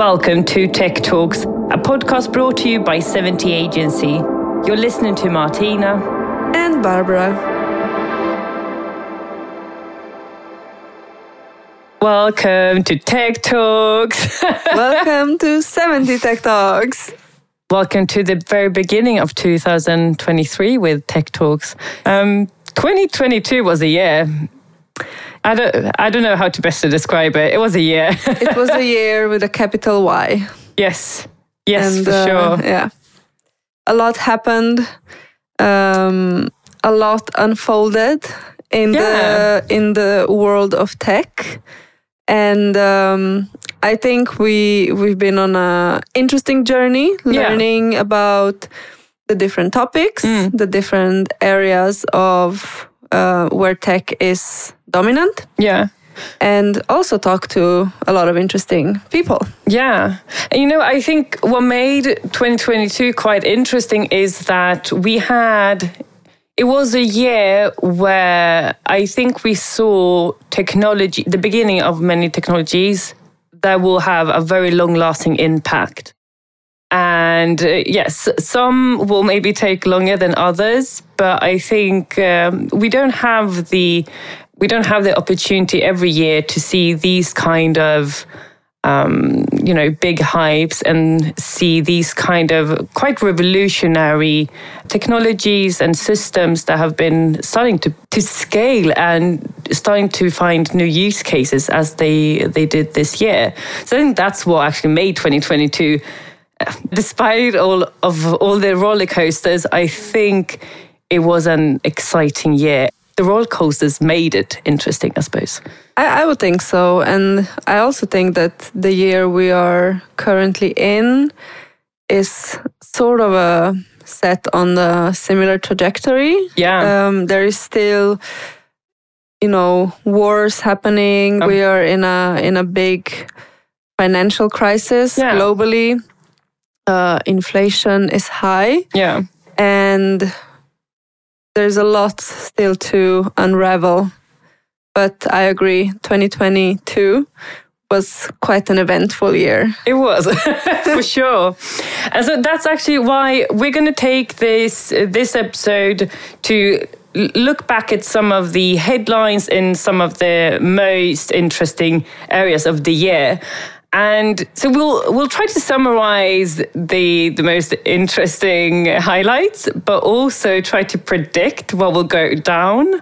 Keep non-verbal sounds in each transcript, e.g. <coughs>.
Welcome to Tech Talks, a podcast brought to you by 70 Agency. You're listening to Martyna and Barbara. Welcome to Tech Talks. <laughs> Welcome to 70 Tech Talks. Welcome to the very beginning of 2023 with Tech Talks. Um, 2022 was a year. I don't, I don't know how to best to describe it. It was a year. it was a <laughs> year with a capital Y. Yes, yes, and, for uh, sure. Yeah, a lot happened. Um, a lot unfolded in yeah. the in the world of tech, and um, I think we we've been on a interesting journey, learning yeah. about the different topics, mm. the different areas of uh, where tech is dominant. Yeah. And also talk to a lot of interesting people. Yeah. And you know, I think what made 2022 quite interesting is that we had it was a year where I think we saw technology, the beginning of many technologies that will have a very long lasting impact. And uh, yes, some will maybe take longer than others, but I think um, we don't have the we don't have the opportunity every year to see these kind of um, you know big hypes and see these kind of quite revolutionary technologies and systems that have been starting to, to scale and starting to find new use cases as they they did this year. So I think that's what actually made 2022 despite all of all the roller coasters, I think it was an exciting year. The roller coasters made it interesting, I suppose. I, I would think so. And I also think that the year we are currently in is sort of a set on the similar trajectory. Yeah. Um, there is still you know wars happening um, we are in a in a big financial crisis yeah. globally uh, inflation is high. Yeah. And there's a lot still to unravel. But I agree, 2022 was quite an eventful year. It was, <laughs> for sure. And so that's actually why we're going to take this this episode to look back at some of the headlines in some of the most interesting areas of the year and so we'll we'll try to summarize the the most interesting highlights, but also try to predict what will go down.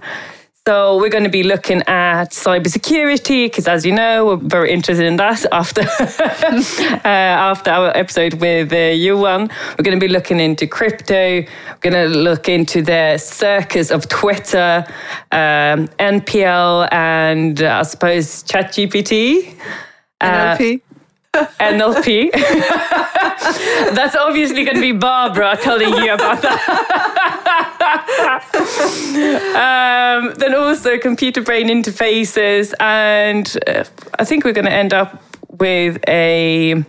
So we're going to be looking at cybersecurity because, as you know, we're very interested in that after <laughs> uh, after our episode with uh, Johan. We're going to be looking into crypto. We're going to look into the circus of Twitter, um, NPL, and uh, I suppose ChatGPT. NLP. Uh, NLP. <laughs> That's obviously going to be Barbara telling you about that. um, then also computer brain interfaces, and uh, I think we're going to end up with a.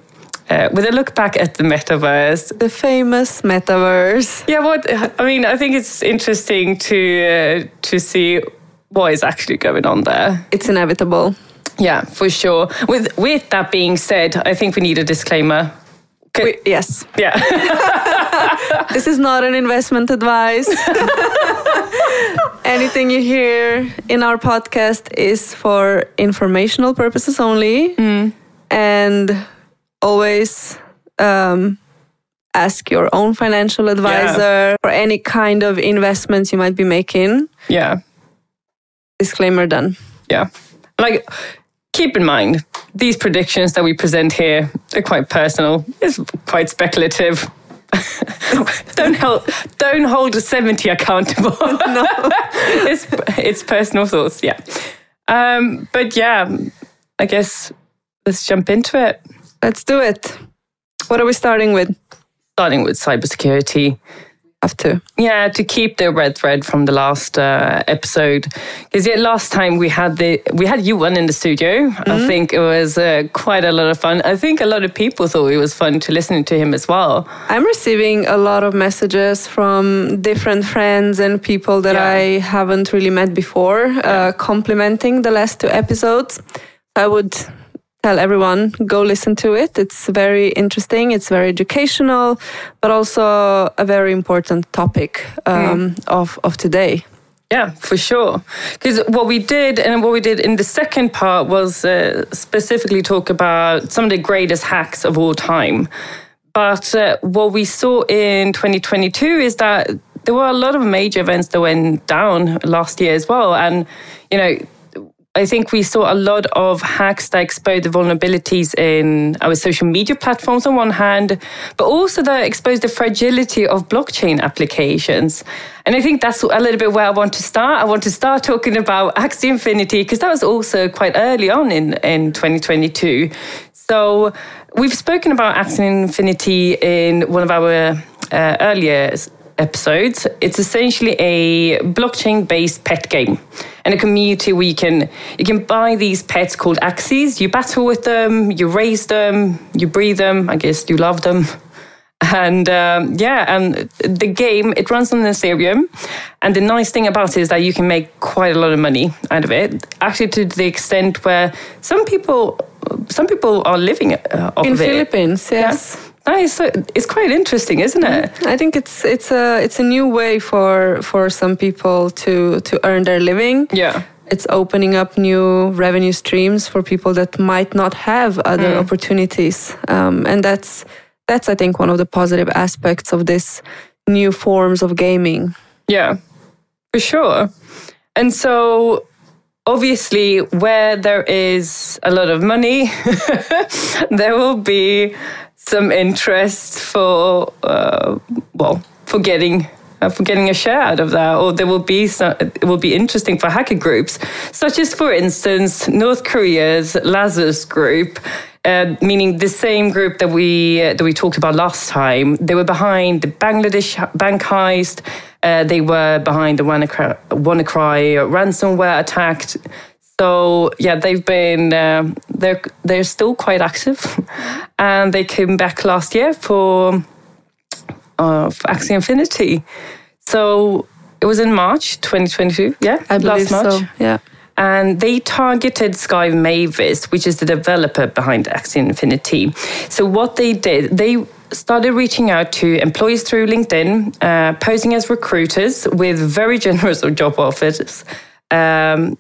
Uh, with a look back at the metaverse, the famous metaverse. Yeah, what I mean, I think it's interesting to uh, to see what is actually going on there. It's inevitable. Yeah, for sure. With with that being said, I think we need a disclaimer. We, yes. Yeah. <laughs> this is not an investment advice. <laughs> Anything you hear in our podcast is for informational purposes only. Mm. And always um, ask your own financial advisor yeah. for any kind of investments you might be making. Yeah. Disclaimer done. Yeah. Like keep in mind, these predictions that we present here are quite personal. It's quite speculative. <laughs> don't hold don't hold a 70 accountable. <laughs> no. <laughs> it's it's personal thoughts, yeah. Um, but yeah, I guess let's jump into it. Let's do it. What are we starting with? Starting with cybersecurity have to. Yeah, to keep the red thread from the last uh, episode, because yeah, last time we had the we had Johan in the studio. Mm-hmm. I think it was uh, quite a lot of fun. I think a lot of people thought it was fun to listen to him as well. I'm receiving a lot of messages from different friends and people that yeah. I haven't really met before, uh, yeah. uh, complimenting the last two episodes. I would tell everyone go listen to it. It's very interesting. It's very educational, but also a very important topic um, mm. of of today. Yeah, for sure. Because what we did, and what we did in the second part was uh, specifically talk about some of the greatest hacks of all time. But uh, what we saw in 2022 is that there were a lot of major events that went down last year as well. And, you know, I think we saw a lot of hacks that exposed the vulnerabilities in our social media platforms on one hand, but also that exposed the fragility of blockchain applications. And I think that's a little bit where I want to start. I want to start talking about Axie Infinity because that was also quite early on in, in 2022. So we've spoken about Axie Infinity in one of our uh, earlier episodes. It's essentially a blockchain-based pet game and a community where you can you can buy these pets called Axies. You battle with them, you raise them, you breed them. I guess you love them. And um, yeah, and the game it runs on Ethereum, and the nice thing about it is that you can make quite a lot of money out of it. Actually, to the extent where some people some people are living uh, in Philippines. Yes. Yeah Nice. It's quite interesting, isn't it? I think it's it's a it's a new way for for some people to to earn their living. Yeah. It's opening up new revenue streams for people that might not have other mm. opportunities, um, and that's that's I think one of the positive aspects of this new forms of gaming. Yeah, for sure. And so obviously where there is a lot of money <laughs> there will be some interest for uh, well for getting uh, for getting a share out of that, or there will be some, it will be interesting for hacker groups, such as, for instance, North Korea's Lazarus group, uh, meaning the same group that we uh, that we talked about last time. They were behind the Bangladesh bank heist. Uh, they were behind the WannaCry, WannaCry ransomware attack. So yeah, they've been uh, they're they're still quite active, and they came back last year for uh, for Axie Infinity. So it was in March 2022. Yeah, I believe last March. so. Yeah. And they targeted Sky Mavis, which is the developer behind Axie Infinity. So what they did, they started reaching out to employees through LinkedIn, uh, posing as recruiters with very <laughs> generous job offers. Um,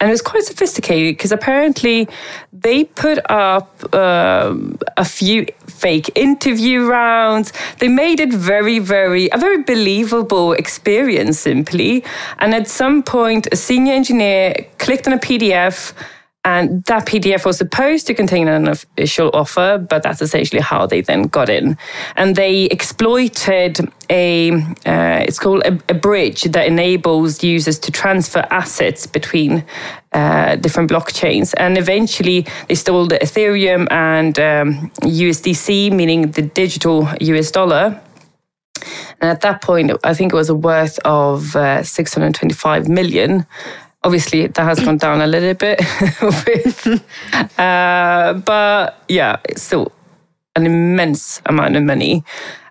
and it was quite sophisticated because apparently they put up um, a few fake interview rounds. They made it very, very, a very believable experience simply. And at some point, a senior engineer clicked on a PDF and that PDF was supposed to contain an official offer, but that's essentially how they then got in. And they exploited a, uh, it's called a, a, bridge that enables users to transfer assets between uh, different blockchains. And eventually they stole the Ethereum and um, USDC, meaning the digital US dollar. And at that point, I think it was a worth of uh, 625 million obviously that has gone down a little bit <laughs> uh, but yeah it's still an immense amount of money.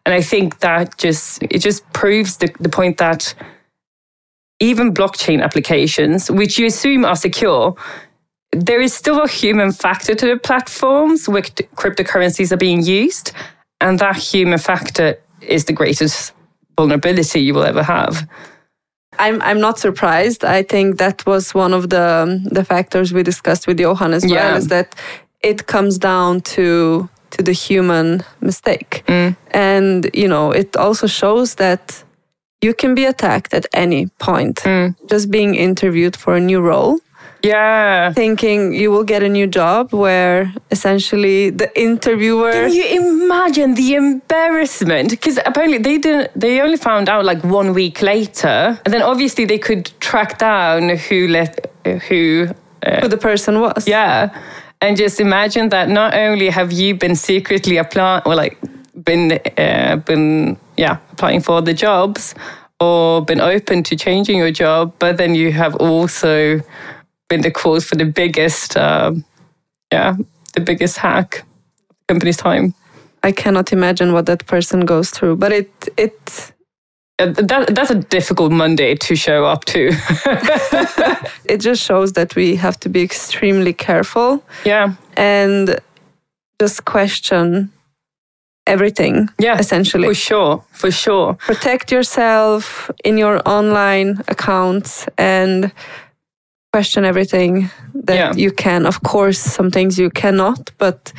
And i think that just it just proves the, the point that even blockchain applications which you assume are secure there is still a human factor to the platforms where cryptocurrencies are being used. And that human factor is the greatest vulnerability you will ever have I'm I'm not surprised. I think that was one of the the factors we discussed with Johan as well. Yeah. Is that it comes down to to the human mistake, mm. and you know it also shows that you can be attacked at any point. Mm. Just being interviewed for a new role yeah. Thinking you will get a new job where essentially the interviewer. Can you imagine the embarrassment? Because apparently they didn't, they only found out like one week later. And then obviously they could track down who let, who. Uh, who the person was. Yeah. And just imagine that not only have you been secretly applying, or like been, uh, been, yeah, applying for the jobs or been open to changing your job, but then you have also been the cause for the biggest, um, yeah, the biggest hack of the company's time. I cannot imagine what that person goes through, but it it that that's a difficult Monday to show up to. <laughs> it just shows that we have to be extremely careful. Yeah. and just question everything. Yeah, essentially. For sure, for sure. Protect yourself in your online accounts and question everything that yeah. you can. Of course, some things you cannot, but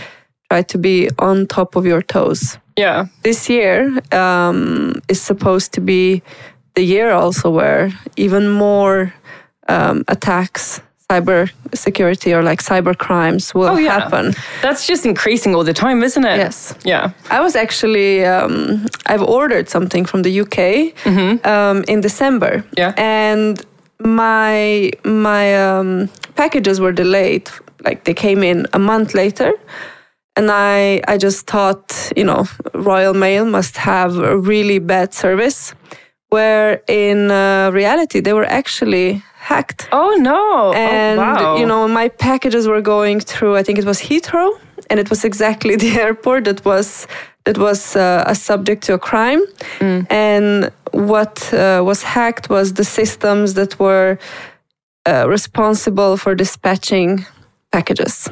try to be on top of your toes. Yeah. This year um, is supposed to be the year also where even more um, attacks cyber security or like cyber crimes will oh, yeah. happen. That's just increasing all the time, isn't it? Yes. Yeah. I was actually um, I've ordered something from the UK mm-hmm. um, in December. Yeah. And my my um, packages were delayed. Like they came in a month later. And I, I just thought, you know, Royal Mail must have a really bad service, where in uh, reality, they were actually hacked. Oh no! Oh, and oh, wow. you know, my packages were going through. I think it was Heathrow, and it was exactly <laughs> the airport that was that was uh, a subject to a crime. Mm. And what uh, was hacked was the systems that were uh, responsible for dispatching packages.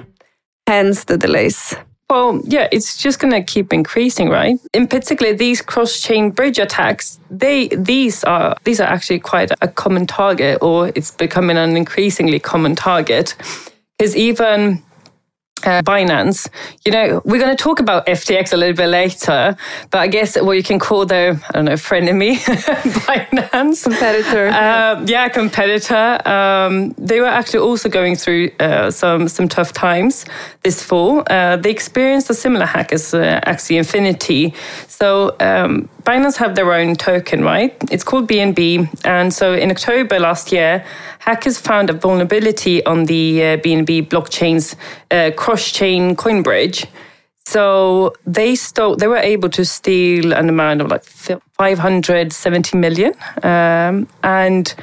Hence the delays. Well, yeah, it's just going to keep increasing, right? In particular, these cross-chain bridge attacks, they these are these are actually quite a common target, or it's becoming an increasingly common target. Because even uh, Binance. You know, we're going to talk about FTX a little bit later, but I guess what you can call their, I don't know, frenemy, <laughs> Binance. Competitor. Uh, yeah, competitor. Um, they were actually also going through uh, some, some tough times this fall. Uh, they experienced a similar hack as uh, Axie Infinity. So um, Binance have their own token, right? It's called BNB. And so in October last year, hackers found a vulnerability on the uh, BNB blockchain's uh, cross-chain coin bridge. So they stole. They were able to steal an amount of like 570 million, um, and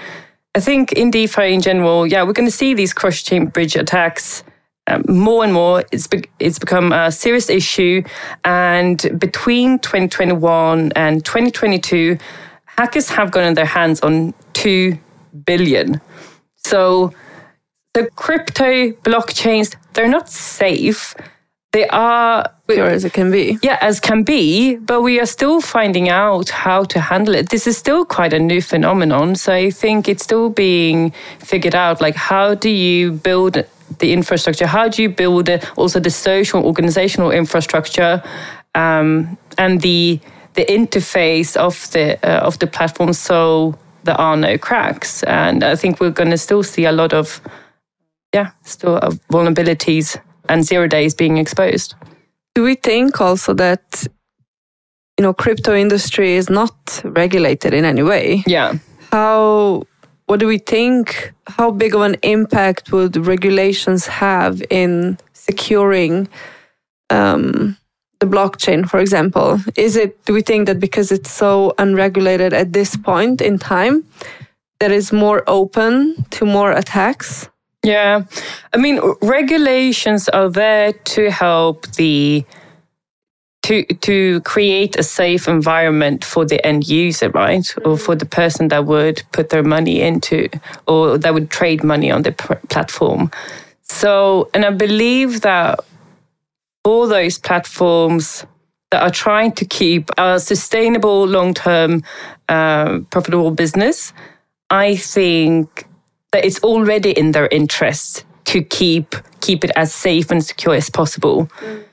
I think in DeFi in general, yeah, we're going to see these cross-chain bridge attacks. Um, more and more, it's be- it's become a serious issue, and between 2021 and 2022, hackers have gotten their hands on two billion so the crypto blockchains, they're not safe. They are as it can be. Yeah, as can be, but we are still finding out how to handle it. This is still quite a new phenomenon. So I think it's still being figured out. Like, how do you build the infrastructure? How do you build also the social, organizational infrastructure, um, and the the interface of the uh, of the platform so there are no cracks. And I think we're going to still see a lot of, yeah, still vulnerabilities and zero days being exposed. Do we think also that, you know, crypto industry is not regulated in any way? Yeah. How, what do we think? How big of an impact would regulations have in securing um, the blockchain, for example? Is it, do we think that because it's so unregulated at this point in time, that is more open to more attacks? Yeah. I mean, regulations are there to help the to to create a safe environment for the end user, right? Or for the person that would put their money into or that would trade money on the platform. So, and I believe that all those platforms that are trying to keep a sustainable, long term, uh, profitable business, I think that it's already in their interest to keep keep it as safe and secure as possible. Mm.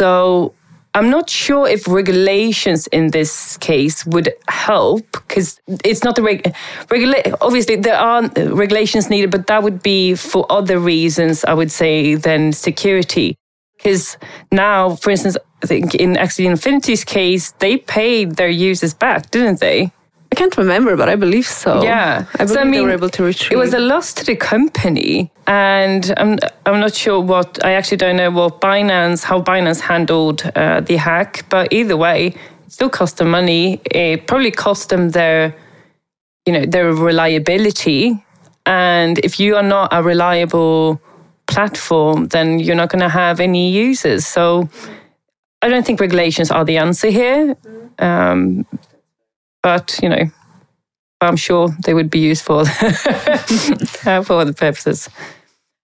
So I'm not sure if regulations in this case would help because it's not the reg- regula- Obviously, there are regulations needed, but that would be for other reasons, I would say, than security. Because now, for instance, I think in Axie Infinity's case, they paid their users back, didn't they? I can't remember, but I believe so. Yeah, I believe so, I mean, they were able to retrieve. It was a loss to the company, and I'm I'm not sure what I actually don't know what Binance how Binance handled uh, the hack, but either way, it still cost them money. It probably cost them their, you know, their reliability, and if you are not a reliable platform, then you're not going to have any users. So I don't think regulations are the answer here. Um, but, you know, I'm sure they would be useful uh, for <laughs> other purposes.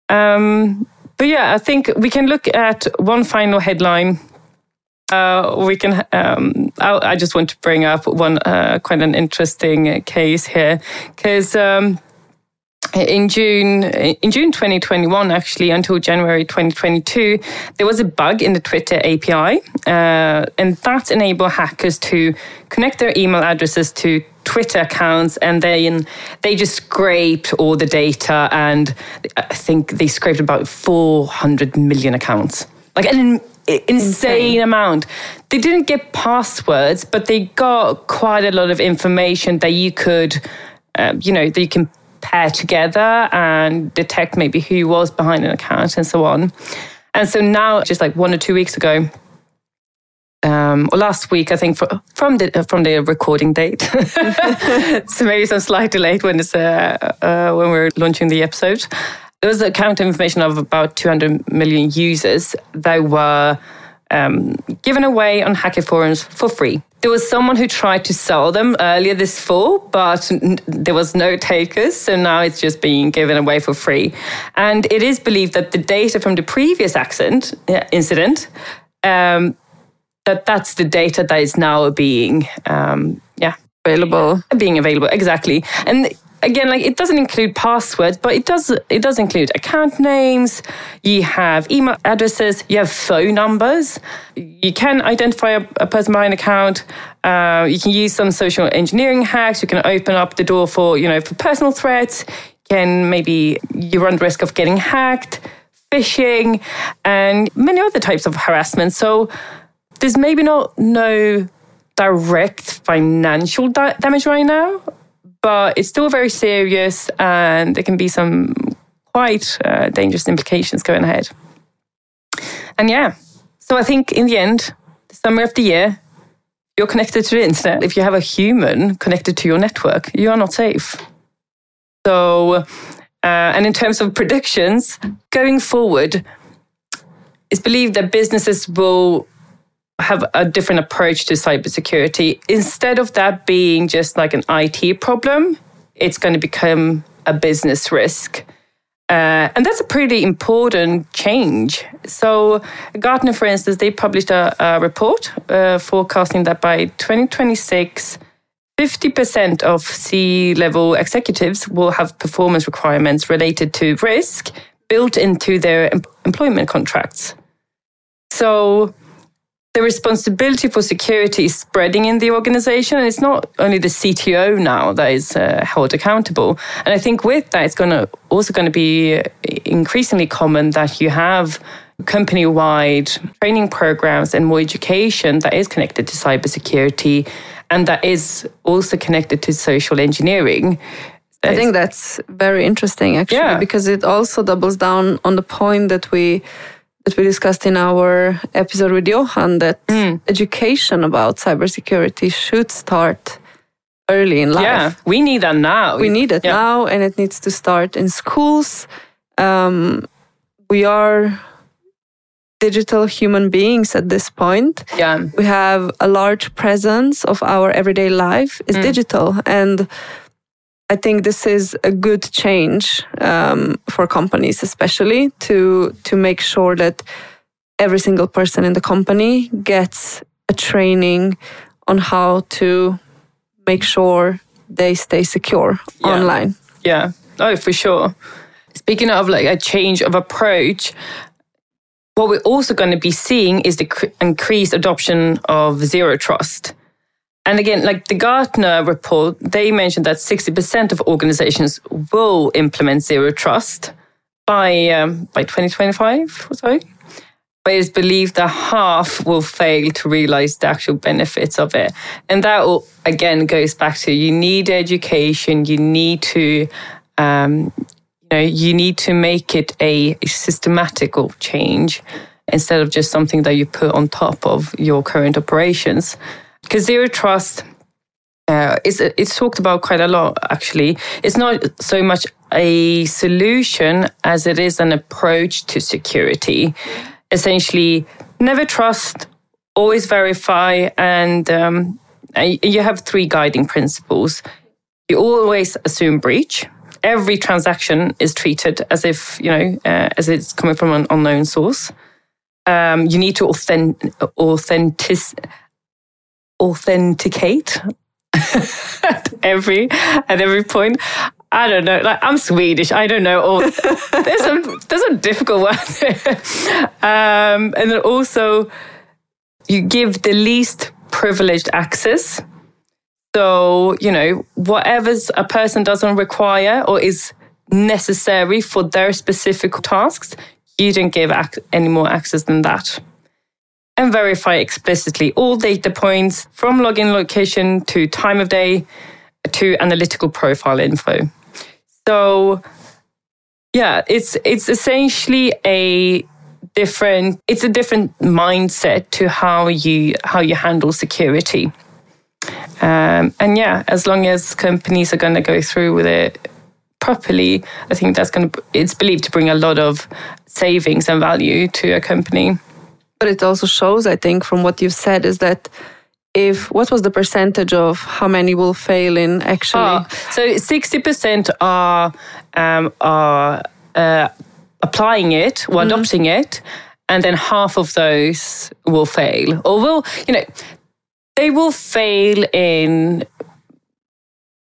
Um, but yeah, I think we can look at one final headline. Uh, we can. Um, I, I, just want to bring up one uh, quite an interesting case here because. Um, in June in June 2021 actually until January 2022 there was a bug in the Twitter API uh, and that enabled hackers to connect their email addresses to Twitter accounts and then they just scraped all the data and I think they scraped about 400 million accounts. Like an insane, insane. amount. They didn't get passwords but they got quite a lot of information that you could uh, you know that you can pair together and detect maybe who was behind an account and so on. And so now, just like one or two weeks ago, um, or last week, I think, from the from the recording date. <laughs> so maybe some slight delay when it's uh, uh, when we're launching the episode. There was account information of about 200 million users They were um, given away on hacker forums for free. There was someone who tried to sell them earlier this fall, but n- there was no takers. So now it's just being given away for free. And it is believed that the data from the previous accident, uh, incident, um, that that's the data that is now being, um, yeah, available. Being available, exactly. And again like it doesn't include passwords but it does it does include account names. You have email addresses. You have phone numbers. You can identify a, a person by an account. Uh, you can use some social engineering hacks. You can open up the door for you know for personal threats. Can maybe you run the risk of getting hacked phishing and many other types of harassment. So there's maybe not no direct financial da- damage right now but it's still very serious and there can be some quite uh, dangerous implications going ahead. And yeah, so I think in the end, the summer of the year, you're connected to the internet. If you have a human connected to your network, you are not safe. So, uh, and in terms of predictions, going forward, it's believed that businesses will have a different approach to cybersecurity. Instead of that being just like an IT problem, it's going to become a business risk. Uh, and that's a pretty important change. So, Gartner, for instance, they published a, a report uh, forecasting that by 2026, 50% of C level executives will have performance requirements related to risk built into their em- employment contracts. So, the responsibility for security is spreading in the organization. And it's not only the CTO now that is uh, held accountable. And I think with that, it's going to also going to be increasingly common that you have company wide training programs and more education that is connected to cybersecurity and that is also connected to social engineering. I think that's very interesting actually yeah. because it also doubles down on the point that we that we discussed in our episode with Johan that mm. education about cybersecurity should start early in life. Yeah, we need that now. We need it yeah. now, and it needs to start in schools. Um, we are digital human beings at this point. Yeah, we have a large presence of our everyday life is mm. digital, and I think this is a good change um, for companies, especially to to make sure that every single person in the company gets a training on how to make sure they stay secure yeah. online. Yeah. Oh, for sure. Speaking of like a change of approach, what we're also going to be seeing is the increased adoption of zero trust. And again, like the Gartner report, they mentioned that 60% of organizations will implement zero trust by um, by 2025 or so. But it's believed that half will fail to realize the actual benefits of it. And that again goes back to you need education, you need to um, you know, you need to make it a systematical change instead of just something that you put on top of your current operations because zero trust uh, is it's talked about quite a lot actually. It's not so much a solution as it is an approach to security. Essentially never trust always verify and um, you have three guiding principles. You always assume breach. Every transaction is treated as if you know uh, as it's coming from an unknown source. Um, you need to authentic, authentic, authenticate at every at every point. I don't know. Like I'm Swedish. I don't know. Or <laughs> there's a there's a difficult one. <laughs> um, and then also, you give the least privileged access. So you know whatever a person doesn't require or is necessary for their specific tasks, you don't give ac- any more access than that. And verify explicitly all data points from login location to time of day to analytical profile info. So yeah, it's it's essentially a different it's a different mindset to how you how you handle security. Um, and yeah, as long as companies are going to go through with it properly, I think that's going to it's believed to bring a lot of savings and value to a company. But it also shows, I think, from what you've said, is that if what was the percentage of how many will fail in actually? Oh, so sixty percent are um, are uh, applying it or mm-hmm. adopting it, and then half of those will fail, or will you know they will fail in.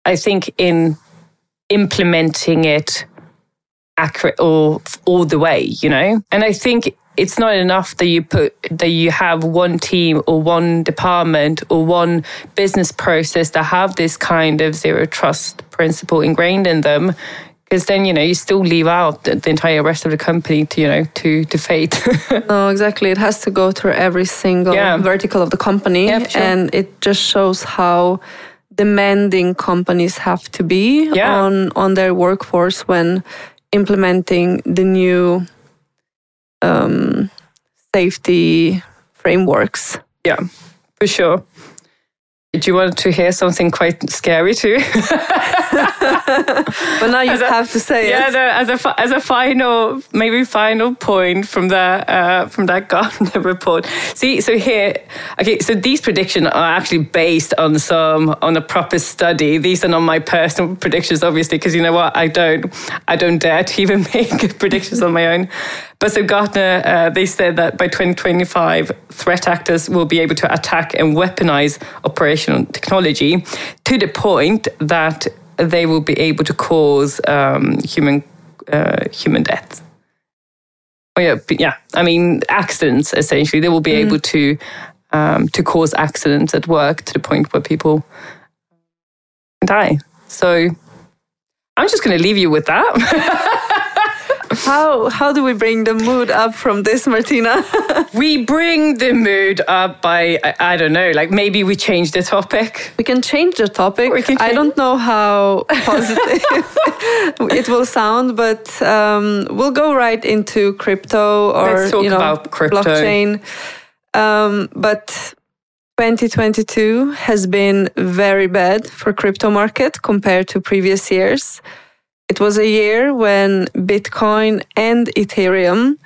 I think in implementing it accurate or all the way, you know. And I think it's not enough that you put that you have one team or one department or one business process that have this kind of zero trust principle ingrained in them because then you know you still leave out the, the, entire rest of the company to you know to to fate <laughs> no exactly it has to go through every single yeah. vertical of the company yeah, sure. and it just shows how demanding companies have to be yeah. on on their workforce when implementing the new um, safety frameworks. Yeah, for sure. Do you want to hear something quite scary too? <laughs> <laughs> <laughs> but now you have to say yeah, it. Yeah, as a as a final maybe final point from that uh, from that <laughs> Gartner report. See, so here, okay, so these predictions are actually based on some on a proper study. These are not my personal <laughs> predictions, obviously, because you know what, I don't I don't dare to even make predictions on my own. But so Gartner, uh, they said that by 2025, threat actors will be able to attack and weaponize operational technology to the point that they will be able to cause um, human uh, human deaths. Oh yeah, yeah. I mean accidents. Essentially, they will be mm. able to um, to cause accidents at work to the point where people die. So I'm just going to leave you with that. <laughs> how how do we bring the mood up from this, Martyna? <laughs> we bring the mood up by I, I, don't know, like maybe we change the topic. We can change the topic. Change I don't know how positive <laughs> it will sound, but um, we'll go right into crypto or you know blockchain. Um, but 2022 has been very bad for crypto market compared to previous years. It was a year when Bitcoin and Ethereum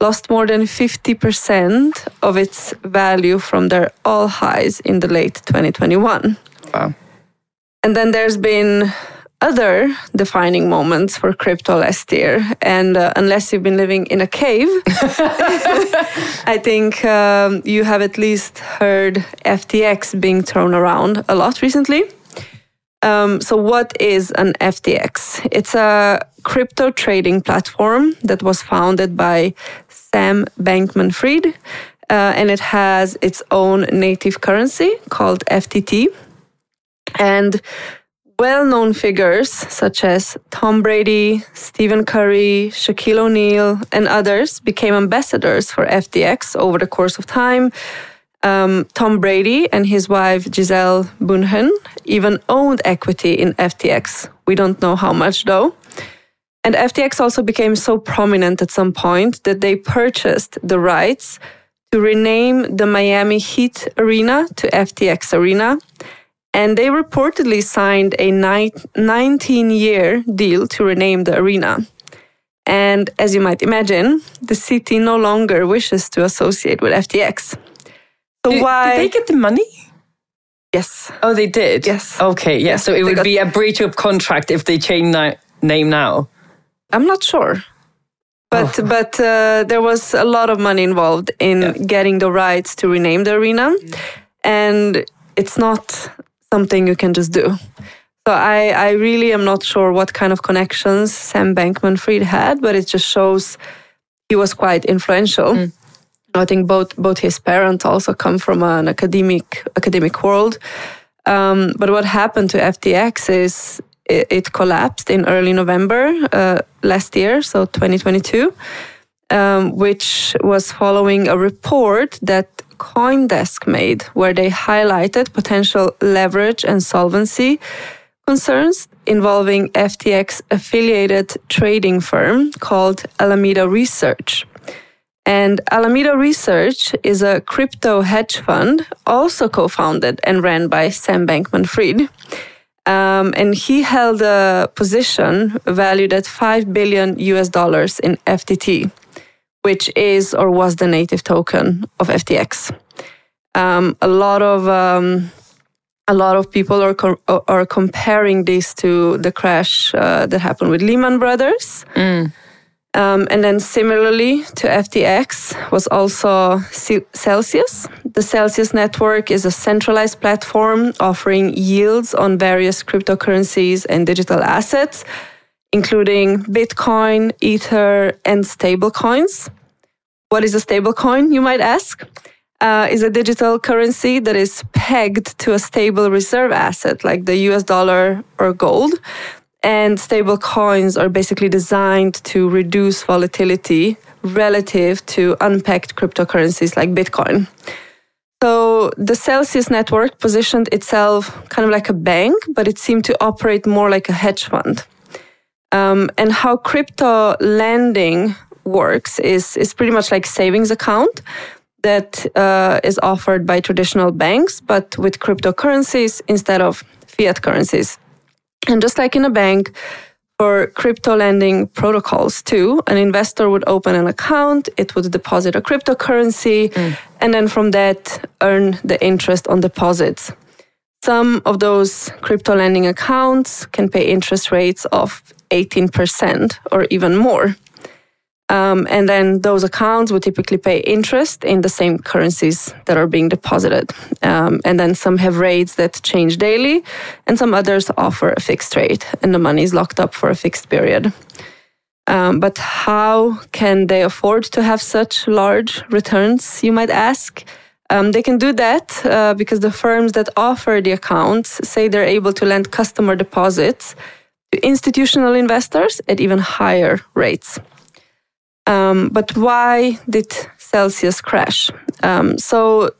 lost more than 50% of its value from their all highs in the late 2021. Wow. And then there's been other defining moments for crypto last year. And uh, unless you've been living in a cave, <laughs> <laughs> I think um, you have at least heard FTX being thrown around a lot recently. Um, so, what is an FTX? It's a crypto trading platform that was founded by Sam Bankman Fried, uh, and it has its own native currency called FTT. And well known figures such as Tom Brady, Stephen Curry, Shaquille O'Neal, and others became ambassadors for FTX over the course of time um, Tom Brady and his wife Gisele Bündchen even owned equity in FTX. We don't know how much though. And FTX also became so prominent at some point that they purchased the rights to rename the Miami Heat Arena to FTX Arena. And they reportedly signed a 19 year deal to rename the arena. And as you might imagine, the city no longer wishes to associate with FTX. So did, why did they get the money? Yes. Oh, they did. Yes. Okay. Yeah. so it would be a breach of contract if they change that name now? I'm not sure. But oh. but uh, there was a lot of money involved in yeah. getting the rights to rename the arena, and it's not something you can just do. So I, I really am not sure what kind of connections Sam Bankman-Fried had, but it just shows he was quite influential. Mm. I think both both his parents also come from an academic academic world. Um, but what happened to FTX is it, it collapsed in early November uh, last year, so 2022, um, which was following a report that CoinDesk made, where they highlighted potential leverage and solvency concerns involving FTX affiliated trading firm called Alameda Research. And Alameda Research is a crypto hedge fund, also co founded and ran by Sam Bankman Fried. Um, and he held a position valued at 5 billion US dollars in FTT, which is or was the native token of FTX. Um, a lot of um, a lot of people are are comparing this to the crash uh, that happened with Lehman Brothers. Mm. Um, and then similarly to FTX was also Celsius. The Celsius network is a centralized platform offering yields on various cryptocurrencies and digital assets, including Bitcoin, Ether, and stablecoins. What is a stablecoin, you might ask? Uh, is a digital currency that is pegged to a stable reserve asset like the US dollar or gold and stable coins are basically designed to reduce volatility relative to unpegged cryptocurrencies like Bitcoin. So the Celsius network positioned itself kind of like a bank, but it seemed to operate more like a hedge fund. Um, and how crypto lending works is, is pretty much like savings account that uh, is offered by traditional banks, but with cryptocurrencies instead of fiat currencies. And just like in a bank, for crypto lending protocols too, an investor would open an account, it would deposit a cryptocurrency, mm. and then from that earn the interest on deposits. Some of those crypto lending accounts can pay interest rates of 18% or even more. Um, and then those accounts would typically pay interest in the same currencies that are being deposited. Um, and then some have rates that change daily, and some others offer a fixed rate, and the money is locked up for a fixed period. Um, but how can they afford to have such large returns, you might ask? Um, they can do that uh, because the firms that offer the accounts say they're able to lend customer deposits to institutional investors at even higher rates. Um, but why did Celsius crash? Um, so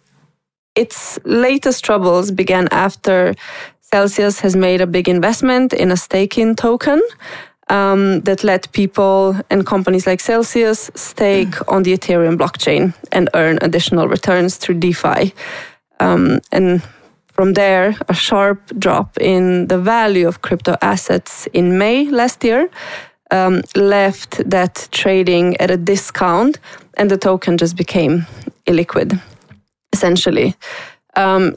its latest troubles began after Celsius has made a big investment in a staking token um, that let people and companies like Celsius stake mm. on the Ethereum blockchain and earn additional returns through DeFi. Um, and from there, a sharp drop in the value of crypto assets in May last year um, left that trading at a discount and the token just became illiquid, essentially. Um,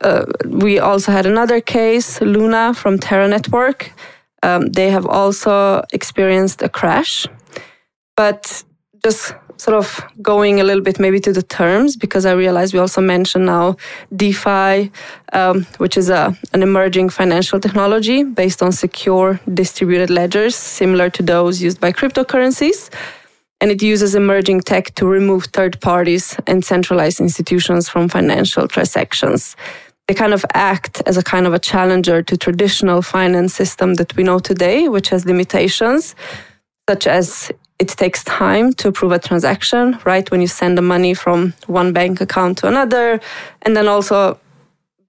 uh, we also had another case, Luna from Terra Network. Um, they have also experienced a crash, but just sort of going a little bit maybe to the terms because I realize we also mentioned now DeFi, um, which is a, an emerging financial technology based on secure distributed ledgers, similar to those used by cryptocurrencies. And it uses emerging tech to remove third parties and centralized institutions from financial transactions. They kind of act as a kind of a challenger to traditional finance system that we know today, which has limitations such as it takes time to approve a transaction, right? When you send the money from one bank account to another. And then also,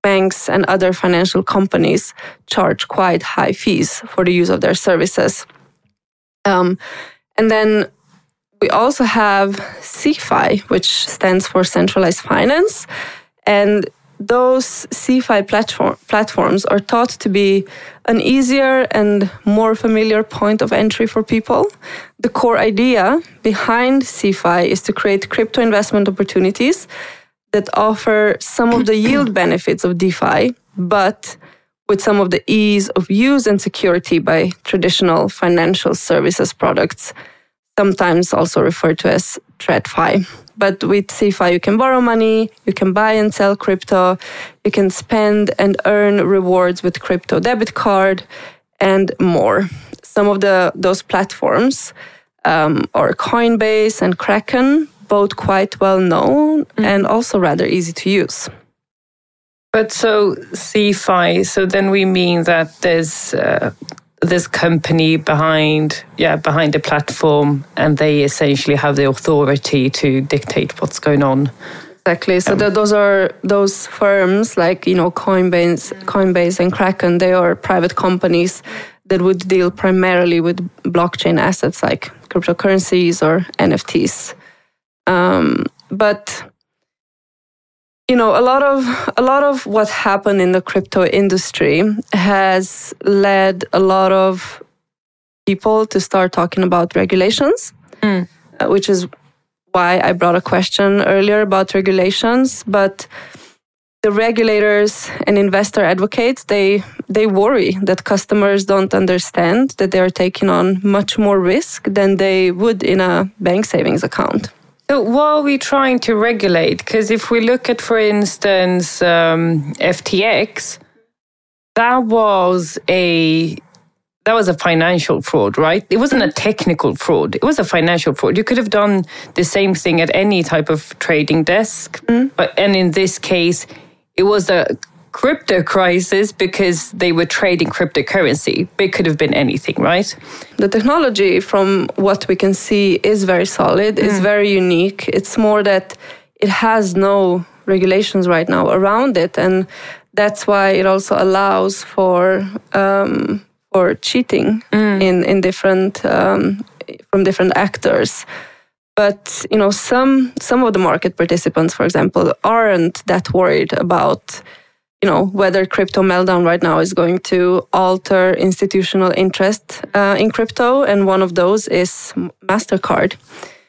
banks and other financial companies charge quite high fees for the use of their services. Um, and then we also have CeFi, which stands for centralized finance. And those CeFi platform, platforms are thought to be an easier and more familiar point of entry for people. The core idea behind CeFi is to create crypto investment opportunities that offer some of the <clears throat> yield benefits of DeFi, but with some of the ease of use and security by traditional financial services products, sometimes also referred to as TradFi. But with CeFi, you can borrow money, you can buy and sell crypto, you can spend and earn rewards with crypto debit card, and more. Some of the those platforms um, are Coinbase and Kraken, both quite well known mm. and also rather easy to use. But so CeFi, so then we mean that there's uh, this company behind, yeah, behind the platform, and they essentially have the authority to dictate what's going on. Exactly. So um, the, those are those firms like you know Coinbase, Coinbase and Kraken. They are private companies that would deal primarily with blockchain assets like cryptocurrencies or NFTs. Um, but you know a lot of a lot of what happened in the crypto industry has led a lot of people to start talking about regulations mm. uh, which is why i brought a question earlier about regulations but the regulators and investor advocates they they worry that customers don't understand that they are taking on much more risk than they would in a bank savings account so what are we trying to regulate? Because if we look at, for instance, um, FTX, that was a that was a financial fraud, right? It wasn't a technical fraud. It was a financial fraud. You could have done the same thing at any type of trading desk, mm. but and in this case, it was a crypto crisis because they were trading cryptocurrency. It could have been anything, right? The technology, from what we can see, is very solid, mm. is very unique. It's more that it has no regulations right now around it. And that's why it also allows for um, for cheating mm. in, in different um, from different actors but you know some some of the market participants for example aren't that worried about you know whether crypto meltdown right now is going to alter institutional interest uh, in crypto. And one of those is mastercard.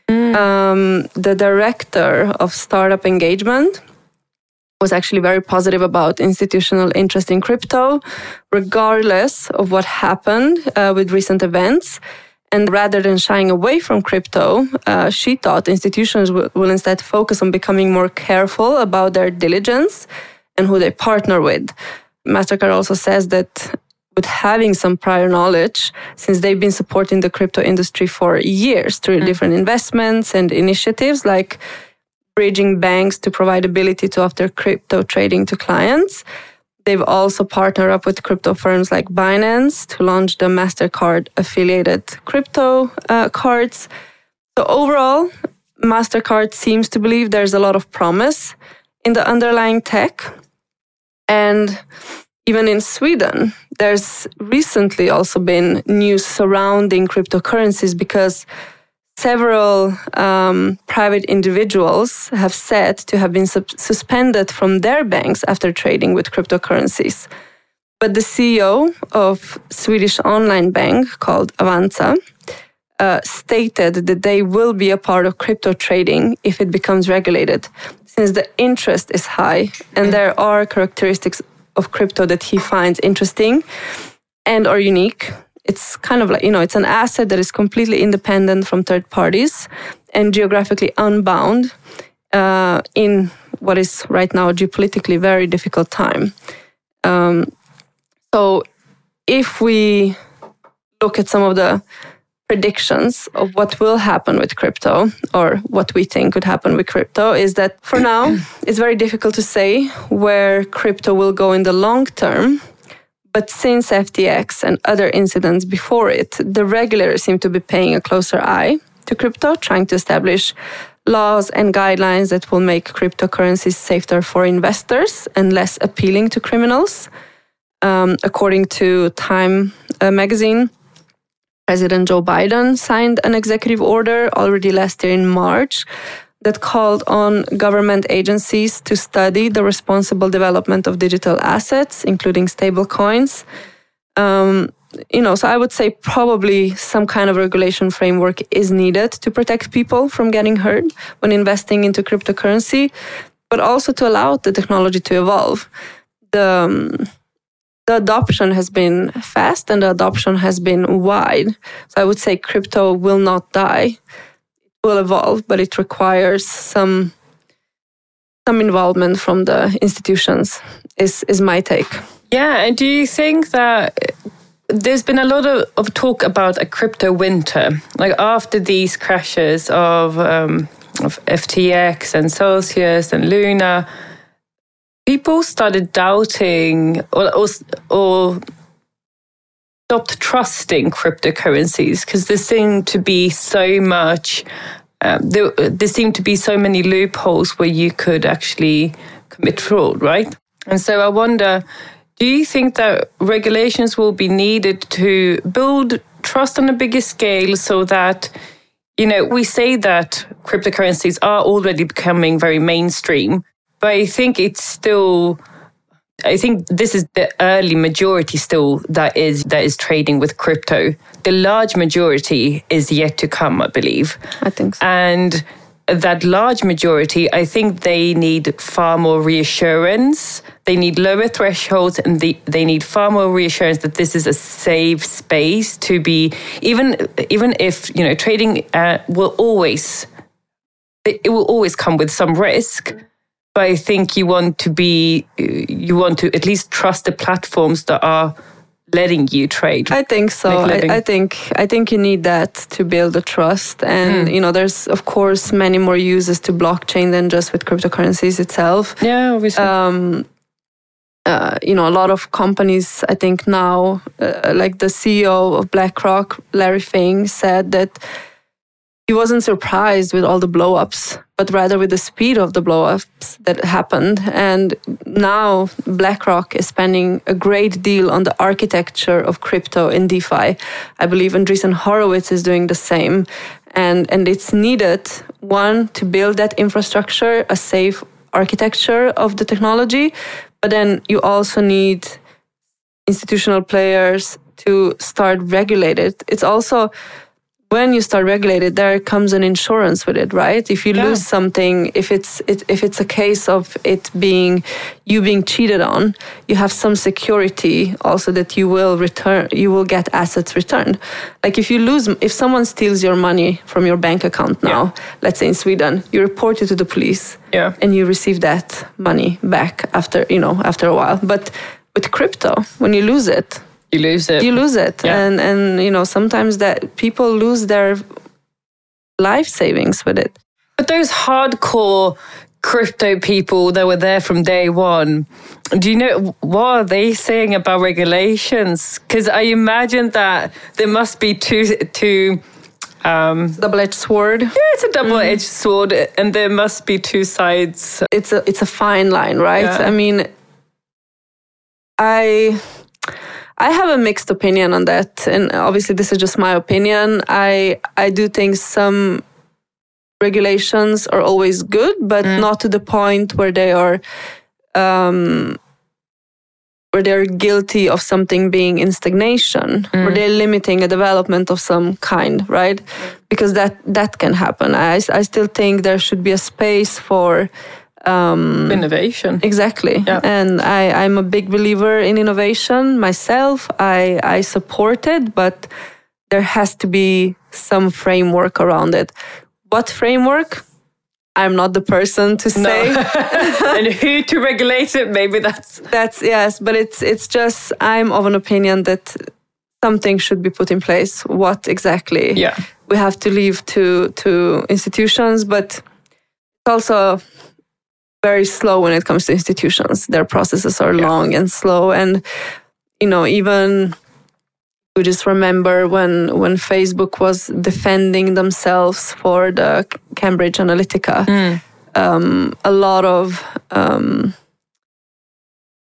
Mm. um, the director of startup engagement was actually very positive about institutional interest in crypto regardless of what happened uh, with recent events. And rather than shying away from crypto, uh, she thought institutions will, will instead focus on becoming more careful about their diligence and who they partner with. MasterCard also says that with having some prior knowledge, since they've been supporting the crypto industry for years through mm. different investments and initiatives like bridging banks to provide ability to offer crypto trading to clients. They've also partnered up with crypto firms like Binance to launch the MasterCard affiliated crypto uh, cards. So, overall, MasterCard seems to believe there's a lot of promise in the underlying tech. And even in Sweden, there's recently also been news surrounding cryptocurrencies because several um, private individuals have said to have been suspended from their banks after trading with cryptocurrencies. But the CEO of Swedish online bank called Avanza uh, stated that they will be a part of crypto trading if it becomes regulated since the interest is high and there are characteristics of crypto that he finds interesting and are unique. It's kind of like you know it's an asset that is completely independent from third parties and geographically unbound uh, in what is right now a geopolitically very difficult time. Um, so if we look at some of the predictions of what will happen with crypto or what we think could happen with crypto is that for now it's very difficult to say where crypto will go in the long term. But since FTX and other incidents before it, the regulators seem to be paying a closer eye to crypto, trying to establish laws and guidelines that will make cryptocurrencies safer for investors and less appealing to criminals. Um, according to Time uh, magazine, President Joe Biden signed an executive order already last year in March that called on government agencies to study the responsible development of digital assets, including stablecoins. Um, you know, so I would say probably some kind of regulation framework is needed to protect people from getting hurt when investing into cryptocurrency, but also to allow the technology to evolve. The um, the adoption has been fast and the adoption has been wide. So I would say crypto will not die. It will evolve, but it requires some some involvement from the institutions is is my take. Yeah, and do you think that there's been a lot of, of talk about a crypto winter, like after these crashes of um, of FTX and Celsius and Luna, people started doubting or or, or stopped trusting cryptocurrencies because there seemed to be so much. Um, there, there seemed to be so many loopholes where you could actually commit fraud, right? And so I wonder do you think that regulations will be needed to build trust on a bigger scale so that, you know, we say that cryptocurrencies are already becoming very mainstream, but I think it's still I think this is the early majority still that is that is trading with crypto. The large majority is yet to come, I believe. I think so. And that large majority, I think they need far more reassurance. They need lower thresholds and they, they need far more reassurance that this is a safe space to be, even, even if, you know, trading uh, will always, it, it will always come with some risk. But I think you want to be, you want to at least trust the platforms that are letting you trade. I think so. I, I, think i think you need that to build a trust. And mm. you know there's of course many more uses to blockchain than just with cryptocurrencies itself. Yeah obviously. Um, uh, you know a lot of companies i think now uh, like the ceo of blackrock larry fink said that he wasn't surprised with all the blowups, but rather with the speed of the blowups that happened. And now BlackRock is spending a great deal on the architecture of crypto in DeFi. I believe Andreessen Horowitz is doing the same. And, and it's needed, one, to build that infrastructure, a safe architecture of the technology, but then you also need institutional players to start regulate it. It's also when you start regulated there comes an insurance with it right if you yeah. lose something if it's it, if it's a case of it being you being cheated on you have some security also that you will return you will get assets returned like if you lose if someone steals your money from your bank account now yeah. let's say in sweden you report it to the police yeah. and you receive that money back after you know after a while but with crypto when you lose it you lose it you lose it yeah. and and you know sometimes that people lose their life savings with it but those hardcore crypto people that were there from day one do you know what are they saying about regulations because i imagine that there must be two two um, double-edged sword. Yeah, it's a double-edged mm. sword, and there must be two sides. It's a it's a fine line, right? Yeah. I mean, I I have a mixed opinion on that, and obviously this is just my opinion. I I do think some regulations are always good, but mm. not to the point where they are um, where they're guilty of something being in stagnation, mm. where they're limiting a development of some kind, right? Because that that can happen. I I still think there should be a space for um, innovation. Exactly. Yeah. And I, I'm a big believer in innovation myself. I, I support it, but there has to be some framework around it. What framework? I'm not the person to say. No. <laughs> and who to regulate it? Maybe that's <laughs> that's yes, but it's it's just I'm of an opinion that something should be put in place. What exactly? Yeah, we have to leave to to institutions, but it's also very slow when it comes to institutions. Their processes are yeah. long and slow, and you know even we just remember when when Facebook was defending themselves for the Cambridge Analytica. Mm. Um, a lot of um,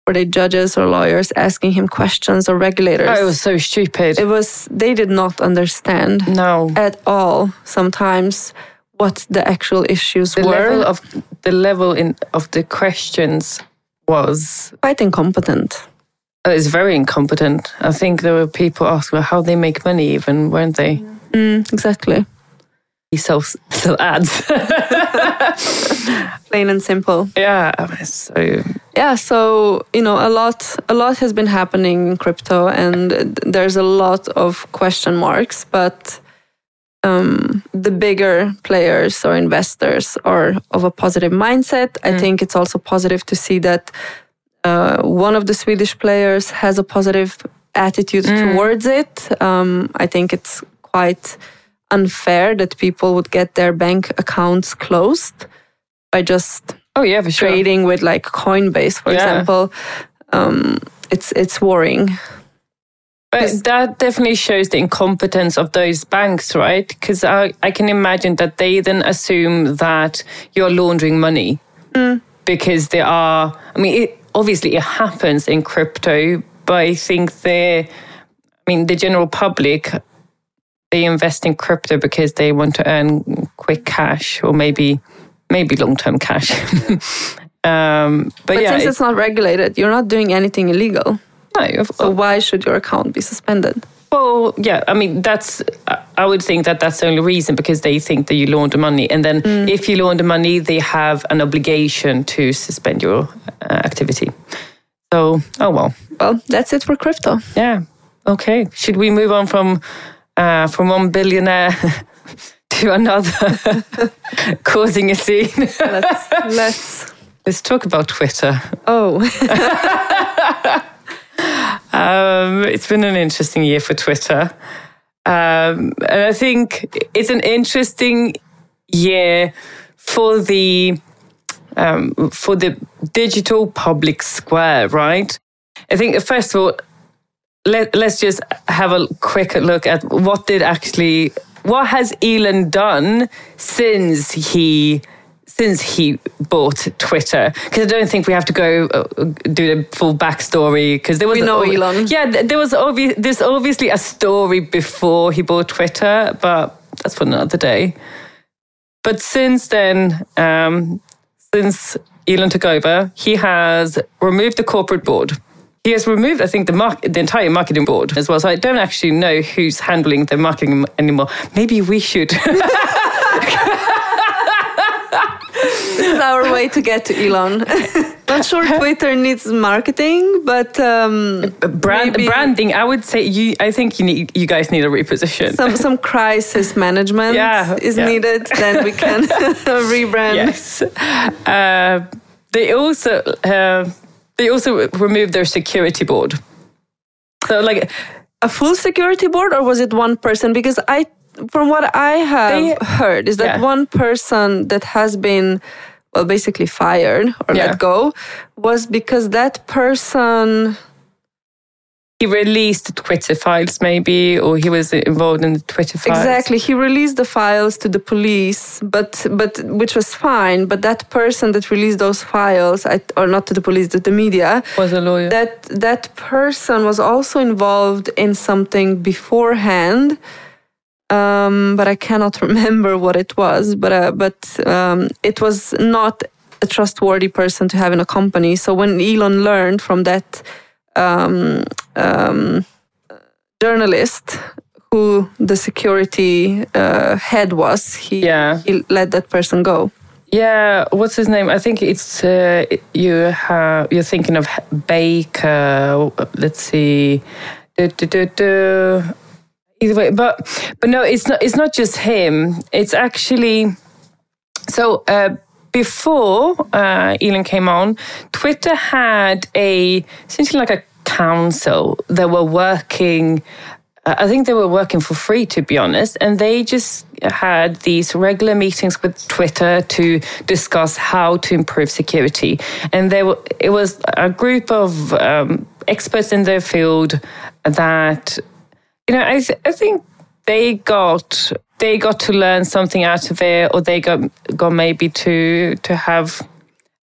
were they judges or lawyers asking him questions or regulators? Oh, it was so stupid. It was they did not understand no at all. Sometimes what the actual issues the were. Level of the level in of the questions was quite incompetent. Uh, it's very incompetent. I think there were people asking how they make money, even weren't they? Mm, exactly. he sells sell ads. <laughs> Plain and simple. Yeah. So yeah, so you know a lot a lot has been happening in crypto, and there's a lot of question marks, but. Um, the bigger players or investors are of a positive mindset. Mm. I think it's also positive to see that uh, one of the Swedish players has a positive attitude mm. towards it. Um, I think it's quite unfair that people would get their bank accounts closed by just oh yeah for sure. trading with like Coinbase, for yeah. example. Um, it's it's worrying. But that definitely shows the incompetence of those banks, right? Because I, I can imagine that they then assume that you're laundering money mm. because there are. I mean, it, obviously it happens in crypto, but I think the, I mean, the general public, they invest in crypto because they want to earn quick cash or maybe, maybe long term cash. <laughs> um, but, but yeah, since it's not regulated, you're not doing anything illegal. No, so why should your account be suspended? Well, yeah, I mean, that's, I would think that that's the only reason because they think that you launder money. And then mm. if you launder money, they have an obligation to suspend your uh, activity. So, oh well. Well, that's it for crypto. Yeah. Okay. Should we move on from uh, from one billionaire <laughs> to another, <laughs> causing a scene? let's let's <laughs> let's talk about Twitter. Oh. Um, it's been an interesting year for Twitter. Um, and I think it's an interesting year for the um, for the digital public square, right? I think first of all, let, let's just have a quick look at what did actually what has Elon done since he since he bought Twitter because I don't think we have to go uh, do the full backstory because there was we know Elon. Yeah, there was obvi- there's obviously a story before he bought Twitter, but that's for another day. But since then, um, since Elon took over, he has removed the corporate board. He has removed, I think, the market, the entire marketing board as well. So I don't actually know who's handling the marketing anymore. Maybe we should. <laughs> <laughs> this is our way to get to Elon. <laughs> Not sure <laughs> Twitter needs marketing, but um, Brand, branding. I would say you. I think you need. You guys need a reposition. Some some crisis management <laughs> yeah, is yeah. needed. Then we can rebrand. Yes. Uh, they also uh, they also removed their security board. So like a full security board, or was it one person? Because I from what I have they, heard, is that yeah. one person that has been well basically fired or yeah. let go was because that person he released Twitter files, maybe, or he was involved in the Twitter files. Exactly, he released the files to the police, but but which was fine. But that person that released those files, or not to the police, to the media, was a lawyer. That that person was also involved in something beforehand um, but I cannot <laughs> remember what it was. But uh, but um, it was not a trustworthy person to have in a company. So when Elon learned from that um, um journalist who the security uh, head was, he, yeah. he let that person go. Yeah, what's his name? I think it's uh, you have you're thinking of Baker. Let's see. Du, du, du, either way but but no it's not it's not just him it's actually so uh, before uh, Elon came on, Twitter had a essentially like a council that were working. Uh, I think they were working for free, to be honest, and they just had these regular meetings with Twitter to discuss how to improve security. And there, were, it was a group of um, experts in their field that you know, I, th- I think they got they got to learn something out of it, or they got got maybe to to have.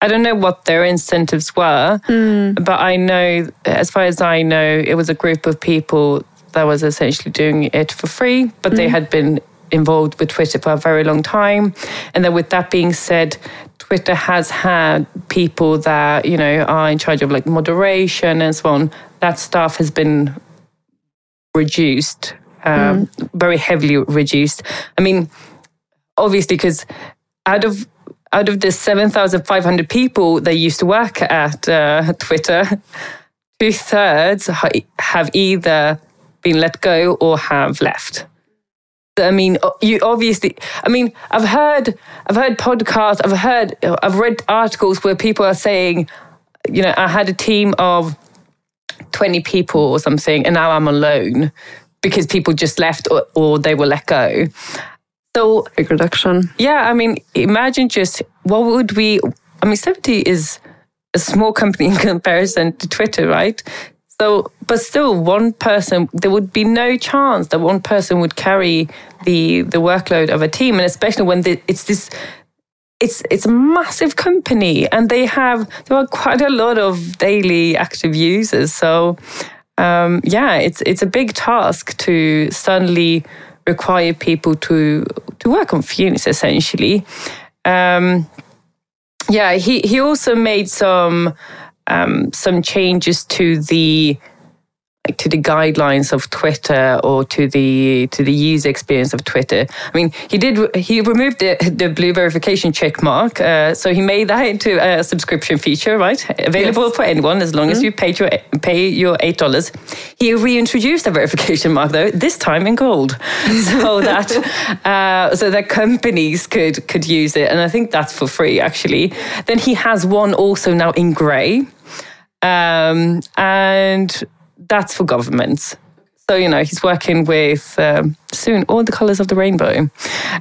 I don't know what their incentives were, mm. but I know, as far as I know, it was a group of people that was essentially doing it for free, but mm. they hmm. had been involved with Twitter for a very long time. And then, with that being said, Twitter has had people that you know are in charge of like moderation and so on. That stuff has been reduced, um, mm. very heavily reduced. I mean, obviously because out of out of the 7,500 people that used to work at uh, Twitter, <laughs> two thirds have either been let go or have left. I mean, you obviously. I mean, I've heard, I've heard podcasts, I've heard, I've read articles where people are saying, you know, I had a team of twenty people or something, and now I'm alone because people just left or, or they were let go. So big reduction. Yeah, I mean, imagine just what would we? I mean, seventy is a small company <laughs> in comparison to Twitter, right? So, but still, one person, there would be no chance that one person would carry the the workload of a team, and especially when the, it's this. It's it's a massive company, and they have there are quite a lot of daily active users. So, um, yeah, it's it's a big task to suddenly require people to to work on Phoenix essentially. Um, yeah, he he also made some um, some changes to the to the guidelines of Twitter or to the to the user experience of Twitter. I mean, he did he removed the, the blue verification check mark, uh, so he made that into a subscription feature, right? Available yes. for anyone as long mm-hmm. as you pay your pay your eight dollars. He reintroduced the verification mark though, this time in gold, <laughs> so that uh, so that companies could could use it, and I think that's for free actually. Then he has one also now in grey. Um, and that's for governments. So, you know, he's working with um, soon all the colors of the rainbow.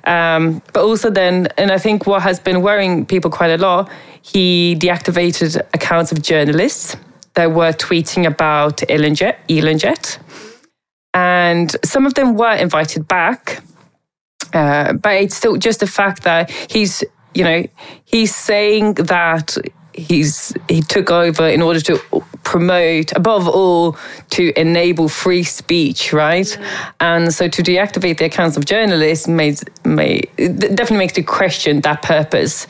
Um, but also, then, and I think what has been worrying people quite a lot, he deactivated accounts of journalists that were tweeting about ElonJet. ElonJet. And some of them were invited back. Uh, but it's still just the fact that he's, you know, he's saying that he's he took over in order to promote above all to enable free speech right mm. and so to deactivate the accounts of journalists made may definitely makes you question that purpose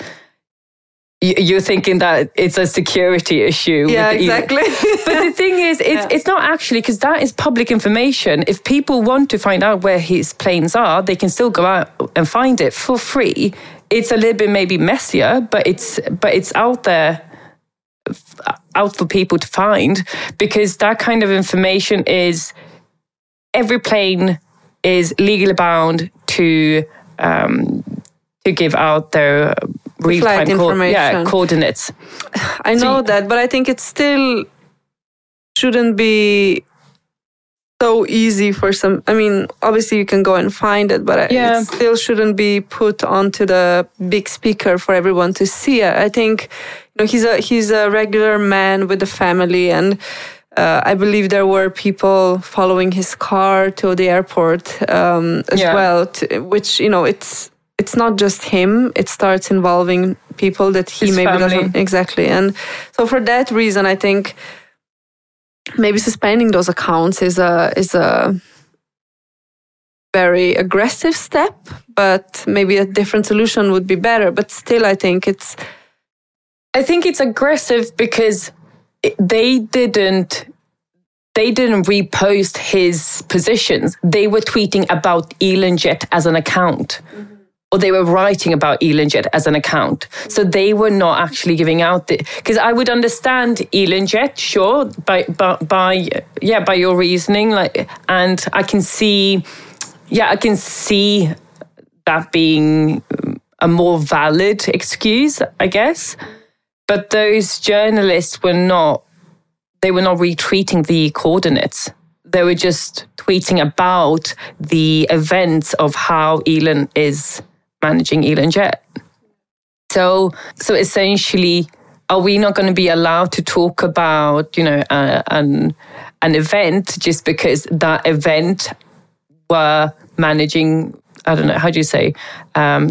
you're thinking that it's a security issue. Yeah, exactly. <laughs> but the thing is, it's, yeah. it's not actually because that is public information. If people want to find out where his planes are, they can still go out and find it for free it's a little bit maybe messier, but it's but it's out there out for people to find because that kind of information is every plane is legally bound to um, to give out their real time co- yeah, coordinates. I know so, that, but I think it still shouldn't be so easy for some. I mean, obviously you can go and find it, but yeah. it still shouldn't be put onto the big speaker for everyone to see it. I think you know he's a he's a regular man with a family and. Uh, I believe there were people following his car to the airport um, as yeah. well, to, which you know it's it's not just him. It starts involving people that he his maybe family. doesn't exactly, and so for that reason, I think maybe suspending those accounts is a is a very aggressive step, but maybe a different solution would be better. But still, I think it's. I think it's aggressive because they didn't. They didn't repost his positions. They were tweeting about ElonJet as an account. Mm-hmm or they were writing about ElonJet as an account. So they were not actually giving out the because I would understand ElonJet, sure, by, by by yeah, by your reasoning, like, and I can see, yeah, I can see that being um, a more valid excuse, I guess. But those journalists were not. They were not retweeting the coordinates they were just tweeting about the events of how Elon is managing ElonJet. So, so essentially, are we not going to be allowed to talk about, you know, uh, an an event just because that event were managing? I don't know how do you say um,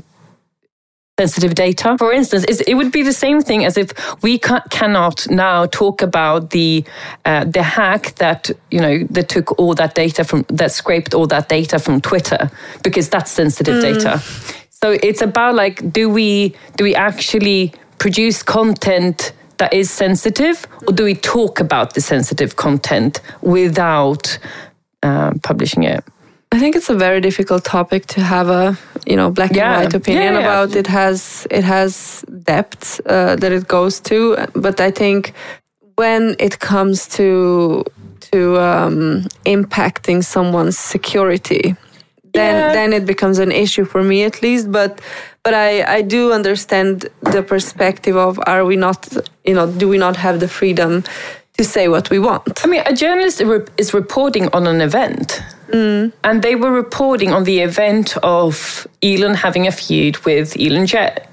sensitive data. For instance, it would be the same thing as if we cannot now talk about the uh, the hack that you know that took all that data from that scraped all that data from Twitter because that's sensitive mm. data. So it's about like, do we do we actually produce content that is sensitive, or do we talk about the sensitive content without uh, publishing it? I think it's a very difficult topic to have a you know black Yeah. and white opinion Yeah, yeah. about. It has it has depth uh, that it goes to, but I think when it comes to to um, impacting someone's security, then Yeah. then it becomes an issue for me at least. But but I I do understand the perspective of are we not you know do we not have the freedom to say what we want? I mean, a journalist is reporting on an event. And they were reporting on the event of Elon having a feud with Elon Jet.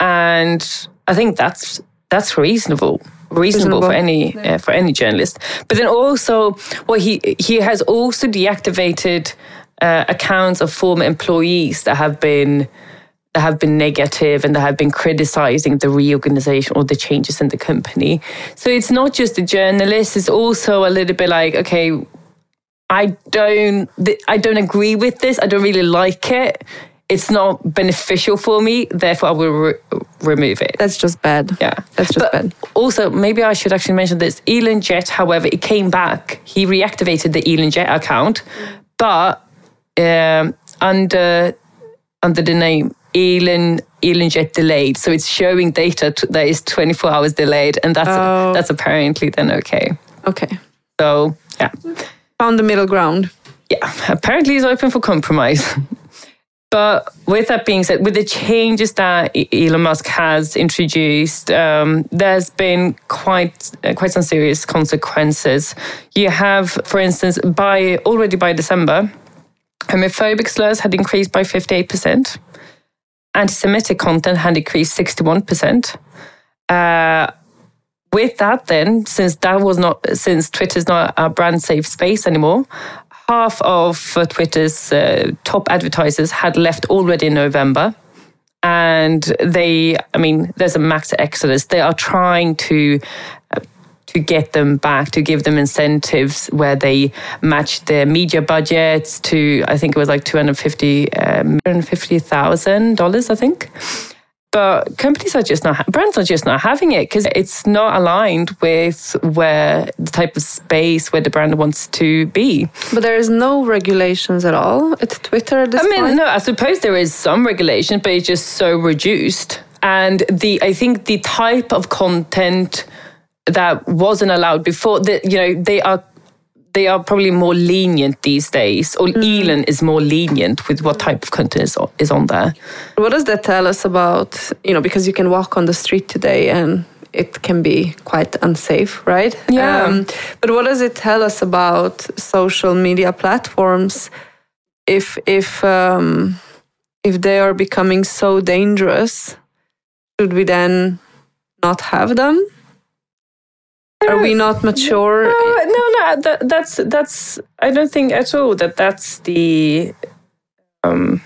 And I think that's that's reasonable. Reasonable, for any uh, for any journalist, but then also, well, he he has also deactivated uh, accounts of former employees that have been that have been negative and that have been criticizing the reorganization or the changes in the company. So it's not just the journalists; it's also a little bit like, okay, I don't, I don't agree with this. I don't really like it. It's not beneficial for me. Therefore, I will re- remove it. That's just bad. Yeah, That's just But bad. Also, maybe I should actually mention this. Elon Jet, however, it came back. He reactivated the Elon Jet account, but um, under under the name Elon Elon Jet delayed. So it's showing data t- that is 24 hours delayed, and that's Oh. that's apparently then okay. Okay, So yeah, found the middle ground. yeah. Apparently, it's open for compromise. <laughs> But with that being said, with the changes that Elon Musk has introduced, um, there's been quite uh, quite some serious consequences. You have, for instance, by already by December, homophobic slurs had increased by 58%. Anti-Semitic content had increased 61%. Uh, with that, then, since that was not, since Twitter's not a brand safe space anymore, half of Twitter's uh, top advertisers had left already in November. And they, I mean, there's a max exodus. They are trying to to get them back, to give them incentives where they match their media budgets to, I think it was like two hundred fifty, um, dollars, I think. But companies are just not, brands are just not having it because it's not aligned with where the type of space where the brand wants to be. But there is no regulations at all at Twitter at this I mean, point. no, I suppose there is some regulation, but it's just so reduced. And the I think the type of content that wasn't allowed before, that you know, they are they are probably more lenient these days, or Elon is more lenient with what type of content is, is on there. What does that tell us about, you know, because you can walk on the street today and it can be quite unsafe, right? Um, Yeah. but what does it tell us about social media platforms if if um, if they are becoming so dangerous? Should we then not have them? Are we not mature? No, no, no. That, that's that's. I don't think at all that that's the. Um,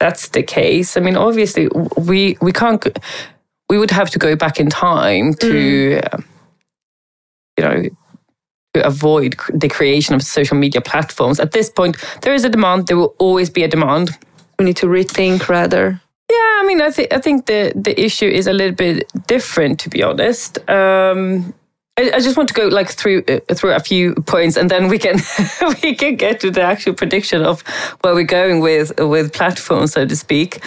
that's the case. I mean, obviously, we we can't. We would have to go back in time to, uh, you know, to avoid the creation of social media platforms. At this point, there is a demand. There will always be a demand. We need to rethink rather. Yeah, I mean, I think I think the the issue is a little bit different, to be honest. Um, I, I just want to go like through uh, through a few points, and then we can <laughs> we can get to the actual prediction of where we're going with with platforms, so to speak.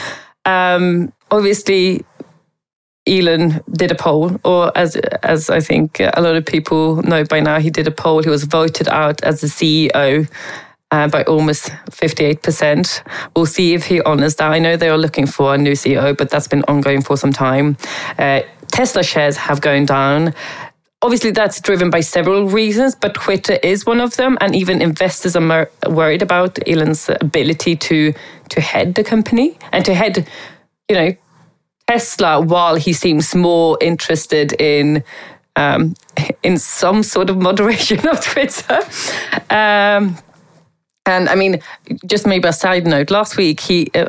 Um, obviously, Elon did a poll, or as as I think a lot of people know by now, he did a poll. He was voted out as the CEO uh, by almost 58%. We'll see if he honors that. I know they are looking for a new CEO, but that's been ongoing for some time. Uh, Tesla shares have gone down. Obviously, that's driven by several reasons, but Twitter is one of them. And even investors are worried about Elon's ability to to head the company and to head, you know, Tesla, while he seems more interested in um, in some sort of moderation of Twitter. Um, and I mean, just maybe a side note. Last week, he uh,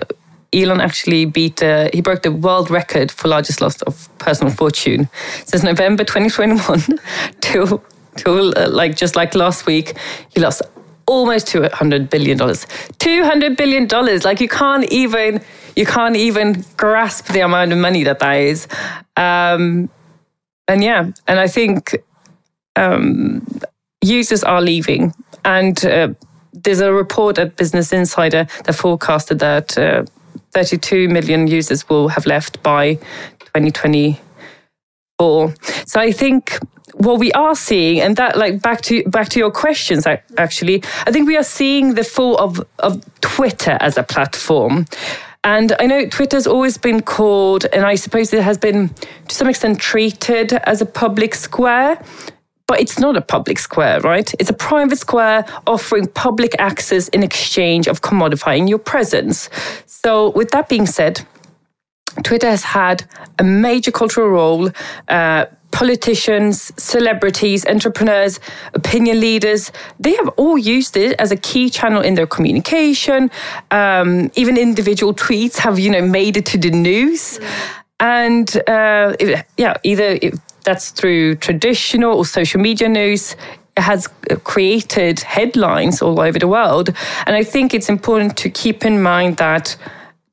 Elon actually beat uh, he broke the world record for largest loss of personal fortune since November 2021 <laughs> till till uh, like just like last week, he lost almost 200 billion dollars. 200 billion dollars like you can't even you can't even grasp the amount of money that that is. Um and yeah and i think um users are leaving. And uh, there's a report at Business Insider that forecasted that uh, 32 million users will have left by 2024. So I think what we are seeing, and that like back to back to your questions actually, I think we are seeing the fall of of Twitter as a platform. And I know Twitter's always been called, and I suppose it has been to some extent treated as a public square. But it's not a public square, right? It's a private square offering public access in exchange of commodifying your presence. So, with that being said, Twitter has had a major cultural role. Uh, politicians, celebrities, entrepreneurs, opinion leaders, they have all used it as a key channel in their communication. Um, even individual tweets have, you know, made it to the news. And uh, yeah, either that's through traditional or social media news. It has created headlines all over the world. And I think it's important to keep in mind that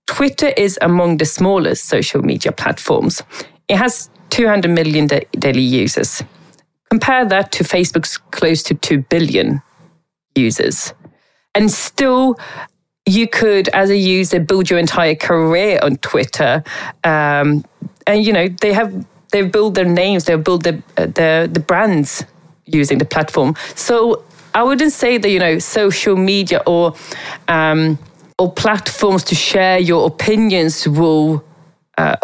Twitter is among the smallest social media platforms. It has 200 million da- daily users. Compare that to Facebook's close to 2 billion users. And still, you could, as a user, build your entire career on Twitter. Um, and, you know, they have, they've built their names, they've built the, uh, the, the brands using the platform. So I wouldn't say that, you know, social media or, um, or platforms to share your opinions will uh,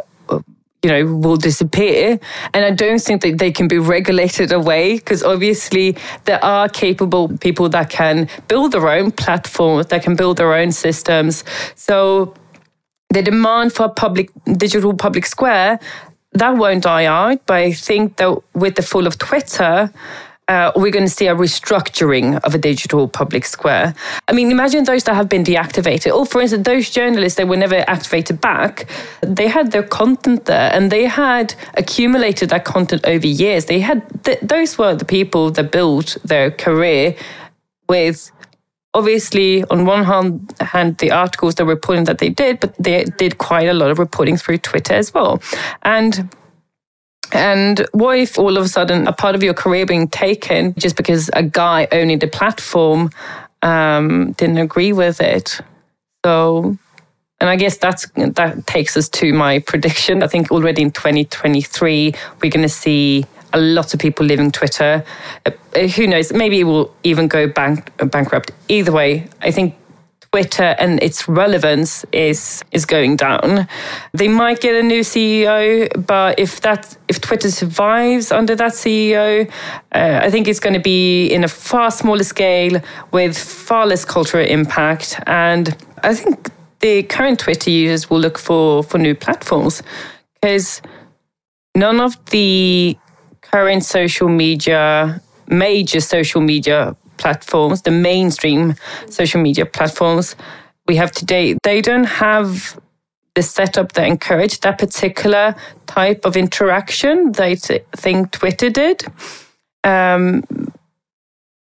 you know, will disappear. And I don't think that they can be regulated away because obviously there are capable people that can build their own platforms, that can build their own systems. So the demand for public digital public square that won't die out. But I think that with the fall of Twitter, uh, we're going to see a restructuring of a digital public square. I mean, imagine those that have been deactivated, or for instance, those journalists that were never activated back, they had their content there and they had accumulated that content over years. They had, th- those were the people that built their career with obviously on one hand, hand the articles the reporting that they did but they did quite a lot of reporting through twitter as well and and what if all of a sudden a part of your career being taken just because a guy owning the platform um, didn't agree with it? So, and I guess that's that takes us to my prediction. I think already in 2023 we're going to see a lot of people leaving Twitter. Uh, who knows? Maybe it will even go bank, bankrupt. Either way, I think Twitter and its relevance is is going down. They might get a new CEO, but if that if Twitter survives under that CEO, uh, I think it's going to be in a far smaller scale with far less cultural impact. And I think the current Twitter users will look for for new platforms because none of the current social media major social media platforms, the mainstream social media platforms we have today, they don't have the setup that encourage that particular type of interaction they think Twitter did. Um,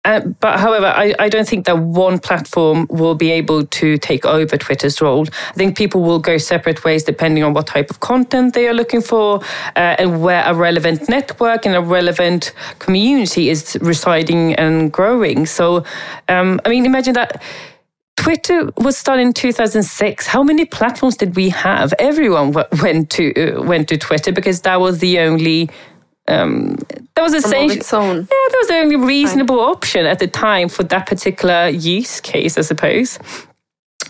uh, but however, I, I don't think that one platform will be able to take over Twitter's role. I think people will go separate ways depending on what type of content they are looking for uh, and where a relevant network and a relevant community is residing and growing. So, um, I mean, imagine that. Twitter was started in 2006. How many platforms did we have? Everyone went to uh, went to Twitter because that was the only um, that was essentially yeah, that was the only reasonable right. option at the time for that particular use case, I suppose.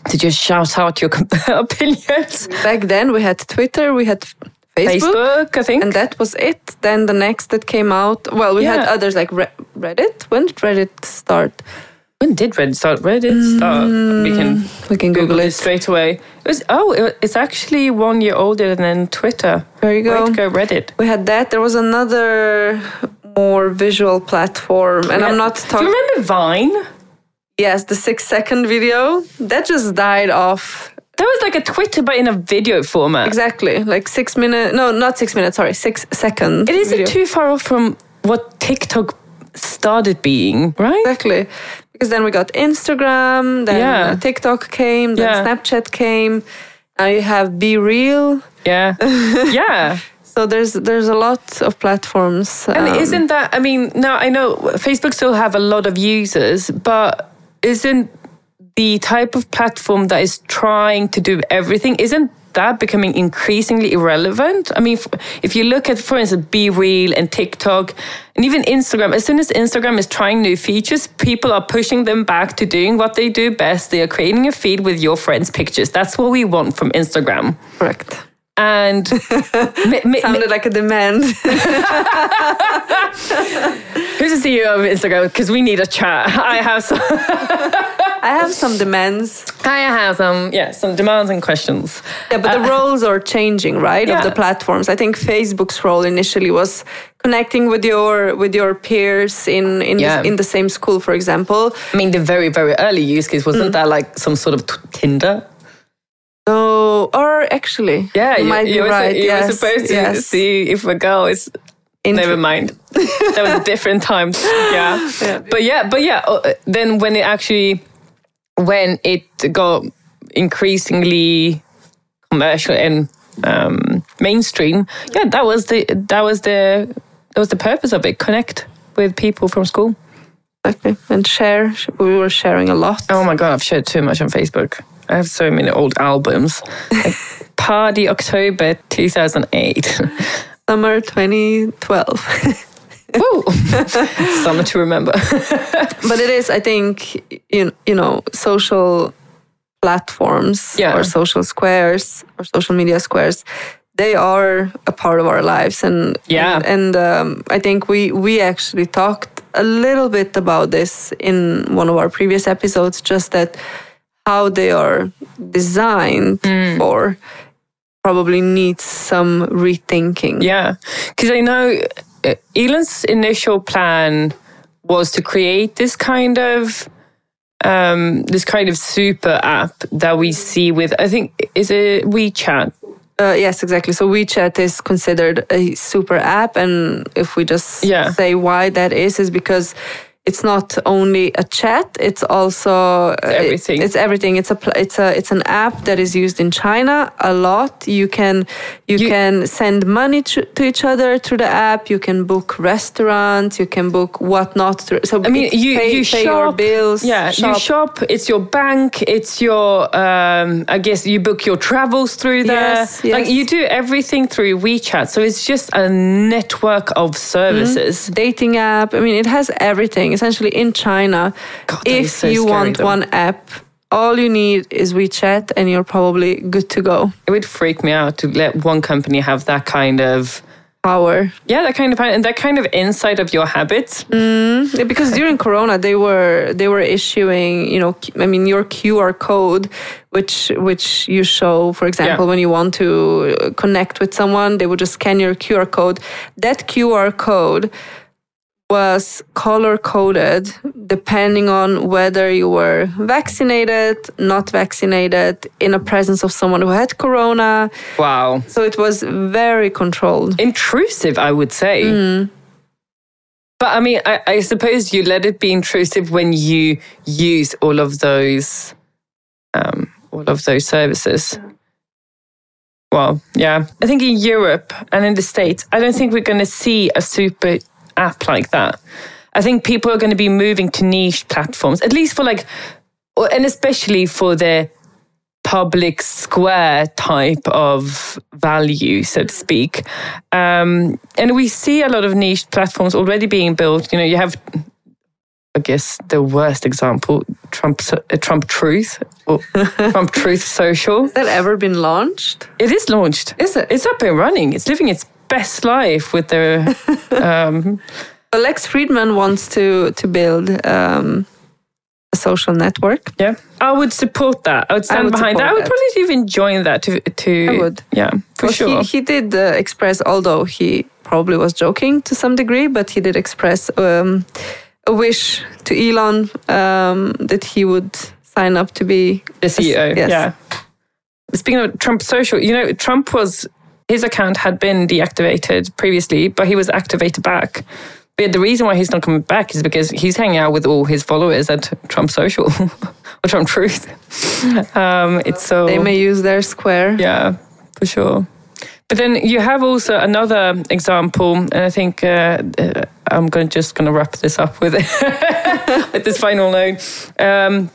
To just shout out your <laughs> opinions. Back then, we had Twitter, we had Facebook, Facebook, I think, and that was it. Then the next that came out, well, we yeah. had others like Reddit. When did Reddit start? When did Reddit start? Reddit start. Mm, we can we can Google, Google it. straight away. It was oh, it, it's actually one year older than Twitter. There you go. go Reddit. We had that. There was another more visual platform, and I'm not talking. Do you remember Vine? Yes, the six second video that just died off. That was like a Twitter, but in a video format. Exactly, like six minutes. No, not six minutes. Sorry, six seconds. It isn't too far off from what TikTok started being, right? Exactly because then we got Instagram, then yeah. TikTok came, then yeah. Snapchat came. Now you have Be Real. Yeah, <laughs> yeah. So there's there's a lot of platforms. And um, isn't that? I mean, now I know Facebook still have a lot of users, but isn't the type of platform that is trying to do everything isn't that becoming increasingly irrelevant? I mean, if you look at, for instance, Be Real and TikTok and even Instagram, as soon as Instagram is trying new features, people are pushing them back to doing what they do best. They are creating a feed with your friends' pictures. That's what we want from Instagram. Correct. And <laughs> sounded like a demand. <laughs> Who's the CEO of Instagram? Because we need a chat. I have some. <laughs> I have some demands. I have some, yeah, some demands and questions. Yeah, but uh, the roles are changing, right? Yeah. Of the platforms. I think Facebook's role initially was connecting with your with your peers in in, yeah. the, in the same school, for example. I mean, the very very early use case wasn't mm. that like some sort of t- Tinder? No, or actually, yeah, you, might you be right. You yes, were supposed to yes. see if a girl is Never mind. <laughs> that was different times. Yeah. yeah. But yeah, but yeah, uh, then when it actually when it got increasingly commercial and um, mainstream, yeah, that was the that was the that was the purpose of it. Connect with people from school. Okay, and share. We were sharing a lot. Oh my god, I've shared too much on Facebook. I have so many old albums. like <laughs> Party October 2008. Summer 2012. Ooh, <laughs> something to remember. <laughs> but it is, I think, you, you know, social platforms yeah. or social squares or social media squares they are a part of our lives and yeah and, and um, i think we we actually talked a little bit about this in one of our previous episodes just that how they are designed mm. for probably needs some rethinking yeah because i know uh, Elon's initial plan was to create this kind of um, this kind of super app that we see with I think is it WeChat. Uh, yes, exactly. So WeChat is considered a super app, and if we just yeah. say why that is, is because it's not only a chat it's also it's everything it, it's everything. It's a it's a it's an app that is used in china a lot. You can you, you can send money to, to, each other through the app. You can book restaurants. You can book whatnot through, so i mean you pay, you pay shop. your bills yeah shop. you shop. it's your bank. It's your um i guess you book your travels through there. Yes, yes. like you do everything through wechat. So it's just a network of services. Mm-hmm. dating app. I mean it has everything essentially in China, God, if so you want though. one app, all you need is WeChat and you're probably good to go. It would freak me out to let one company have that kind of power. Yeah, that kind of power and that kind of insight of your habits. Mm, because during Corona, they were they were issuing, you know, I mean, your QR code, which which you show, for example, yeah. when you want to connect with someone, they would just scan your QR code. That QR code was color coded depending on whether you were vaccinated, not vaccinated, in the presence of someone who had corona. Wow. So it was very controlled. Intrusive, I would say. Mm. But I mean, I, I, suppose you let it be intrusive when you use all of those, um, all of those services. Well, yeah. I think in Europe and in the States, I don't think we're going to see a super app like that. I think people are going to be moving to niche platforms, at least for like, and especially for the public square type of value, so to speak. Um, and we see a lot of niche platforms already being built. You know, you have, I guess, the worst example, Trump, uh, Trump Truth or <laughs> Trump Truth Social. Has that ever been launched? It is launched. Is it? It's up and running. It's living its best life with their. <laughs> Um, Lex Fridman wants to to build um, a social network. Yeah, I would support that. I would stand I would behind that. I would probably even join that. To to I would. Yeah, for well, sure. He, he did uh, express, although he probably was joking to some degree, but he did express um, a wish to Elon um, that he would sign up to be the CEO. Yes. Yeah. Speaking of Trump social, you know, Trump was his account had been deactivated previously, but he was activated back. But the reason why he's not coming back is because he's hanging out with all his followers at Trump Social <laughs> or Trump Truth. <laughs> Um, it's so they may use their square. Yeah, for sure. But then you have also another example, and I think uh, uh I'm going just going to wrap this up with <laughs> with this final note. Um,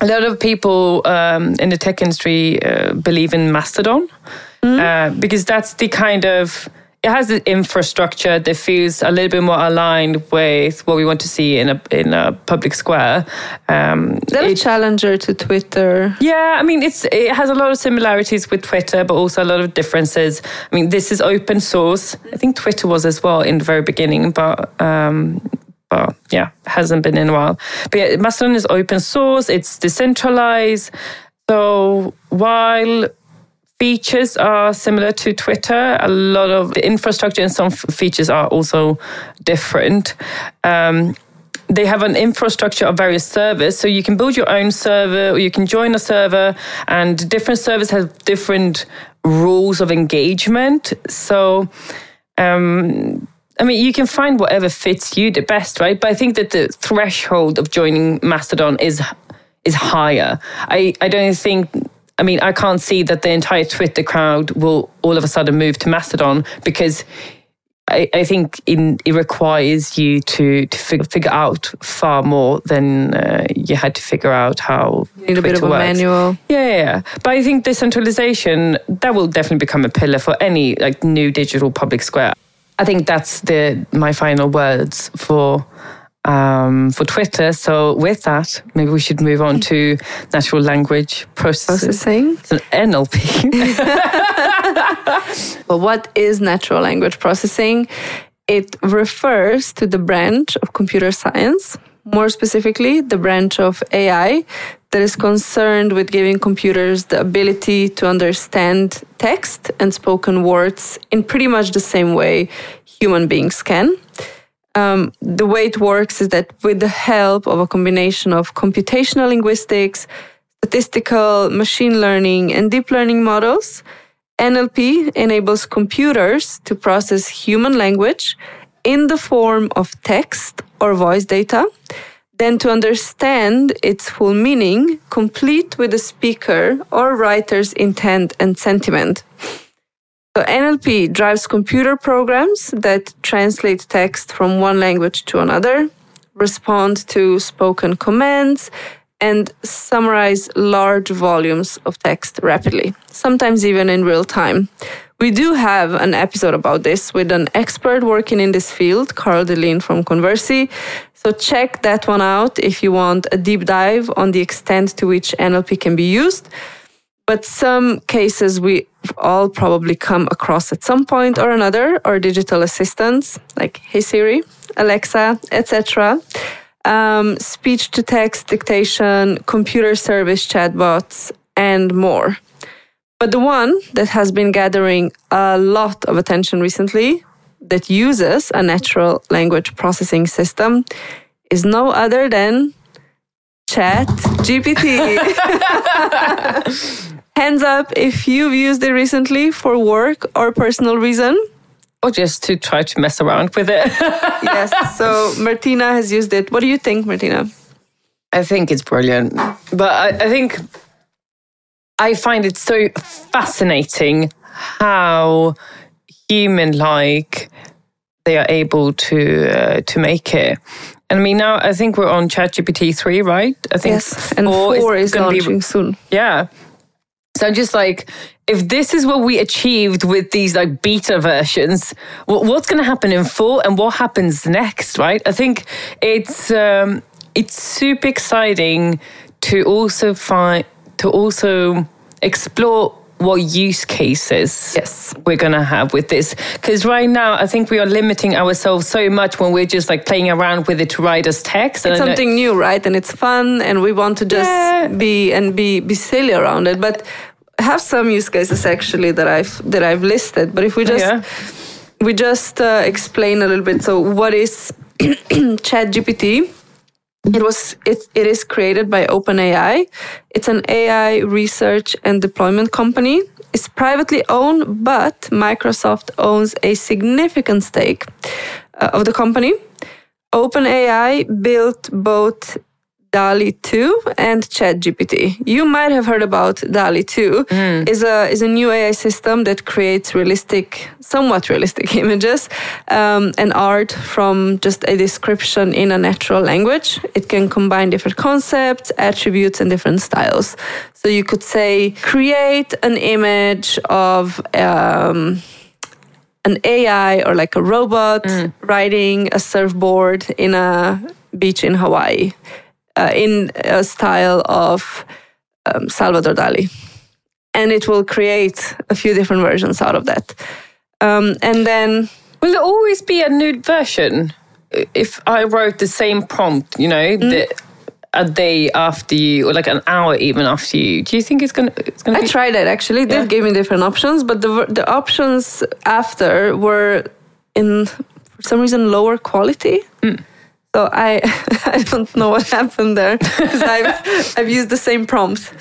a lot of people um, in the tech industry uh, believe in Mastodon mm. uh, because that's the kind of it has the infrastructure that feels a little bit more aligned with what we want to see in a in a public square. Um, They're a challenger to Twitter. Yeah, I mean it's it has a lot of similarities with Twitter, but also a lot of differences. I mean, this is open source. I think Twitter was as well in the very beginning, but. Um, but yeah, hasn't been in a while. But yeah, Mastodon is open source. It's decentralized. So while features are similar to Twitter. A lot of the infrastructure and some features are also different. Um, they have an infrastructure of various servers, so you can build your own server or you can join a server, and different servers have different rules of engagement. So, um, I mean, you can find whatever fits you the best, right? But I think that the threshold of joining Mastodon is is higher. I, I don't think I mean, I can't see that the entire Twitter crowd will all of a sudden move to Mastodon because I, I think in, it requires you to, to figure, figure out far more than uh, you had to figure out how. You need Twitter a bit of a works. manual. Yeah, yeah, yeah. But I think decentralization, that will definitely become a pillar for any like new digital public square. I think that's the my final words for um, for Twitter. So with that, maybe we should move on to natural language processing. processing. It's <laughs> NLP. well, what is natural language processing? It refers to the branch of computer science, more specifically, the branch of AI that is concerned with giving computers the ability to understand text and spoken words in pretty much the same way human beings can um, the way it works is that with the help of a combination of computational linguistics, statistical, machine learning, and deep learning models, NLP enables computers to process human language in the form of text or voice data, then to understand its full meaning, complete with the speaker or writer's intent and sentiment. So NLP drives computer programs that translate text from one language to another, respond to spoken commands, and summarize large volumes of text rapidly, sometimes even in real time. We do have an episode about this with an expert working in this field, Carl Delin from Conversi. So check that one out if you want a deep dive on the extent to which NLP can be used. But some cases we all probably come across at some point or another, or digital assistants like Hey Siri, Alexa, etc. Um, speech to text dictation, computer service chatbots, and more. But the one that has been gathering a lot of attention recently, that uses a natural language processing system, is no other than Chat GPT. <laughs> <laughs> Hands up if you've used it recently for work or personal reason. Or just to try to mess around with it. <laughs> yes. So Martyna has used it. What do you think, Martyna? I think it's brilliant. But I, I think I find it so fascinating how human like they are able to uh, to make it. And I mean, now I think we're on ChatGPT three, right? I think yes, and four, four is, is launching be, soon. Yeah, so I'm just like, if this is what we achieved with these like beta versions, what's going to happen in full and what happens next, right? I think it's um, it's super exciting to also find to also explore what use cases yes. we're going to have with this. Because right now i think we are limiting ourselves so much when we're just like playing around with it to write as text. It's something new right? And it's fun and we want to just yeah. be and be be silly around it. But have some use cases actually that I've that I've listed. But if we just yeah. we just uh, explain a little bit. So what is <clears throat> ChatGPT? It was it, it is created by OpenAI. It's an AI research and deployment company. It's privately owned, but Microsoft owns a significant stake uh, of the company. OpenAI built both DALL-E 2 and ChatGPT. You might have heard about DALL-E 2. Mm. is a is a new AI system that creates realistic, somewhat realistic <laughs> images um, and art from just a description in a natural language. It can combine different concepts, attributes, and different styles. So you could say, create an image of. Um, an AI or like a robot mm. riding a surfboard in a beach in Hawaii uh, in a style of um, Salvador Dali. And it will create a few different versions out of that. Um, and then. Will there always be a nude version? If I wrote the same prompt, you know, mm. the, a day after you, or like an hour even after you, do you think it's gonna? It's gonna I be... tried it actually. They yeah. gave me different options, but the the options after were in for some reason lower quality. Mm. So I <laughs> I don't know what happened there because I've <laughs> I've used the same prompt.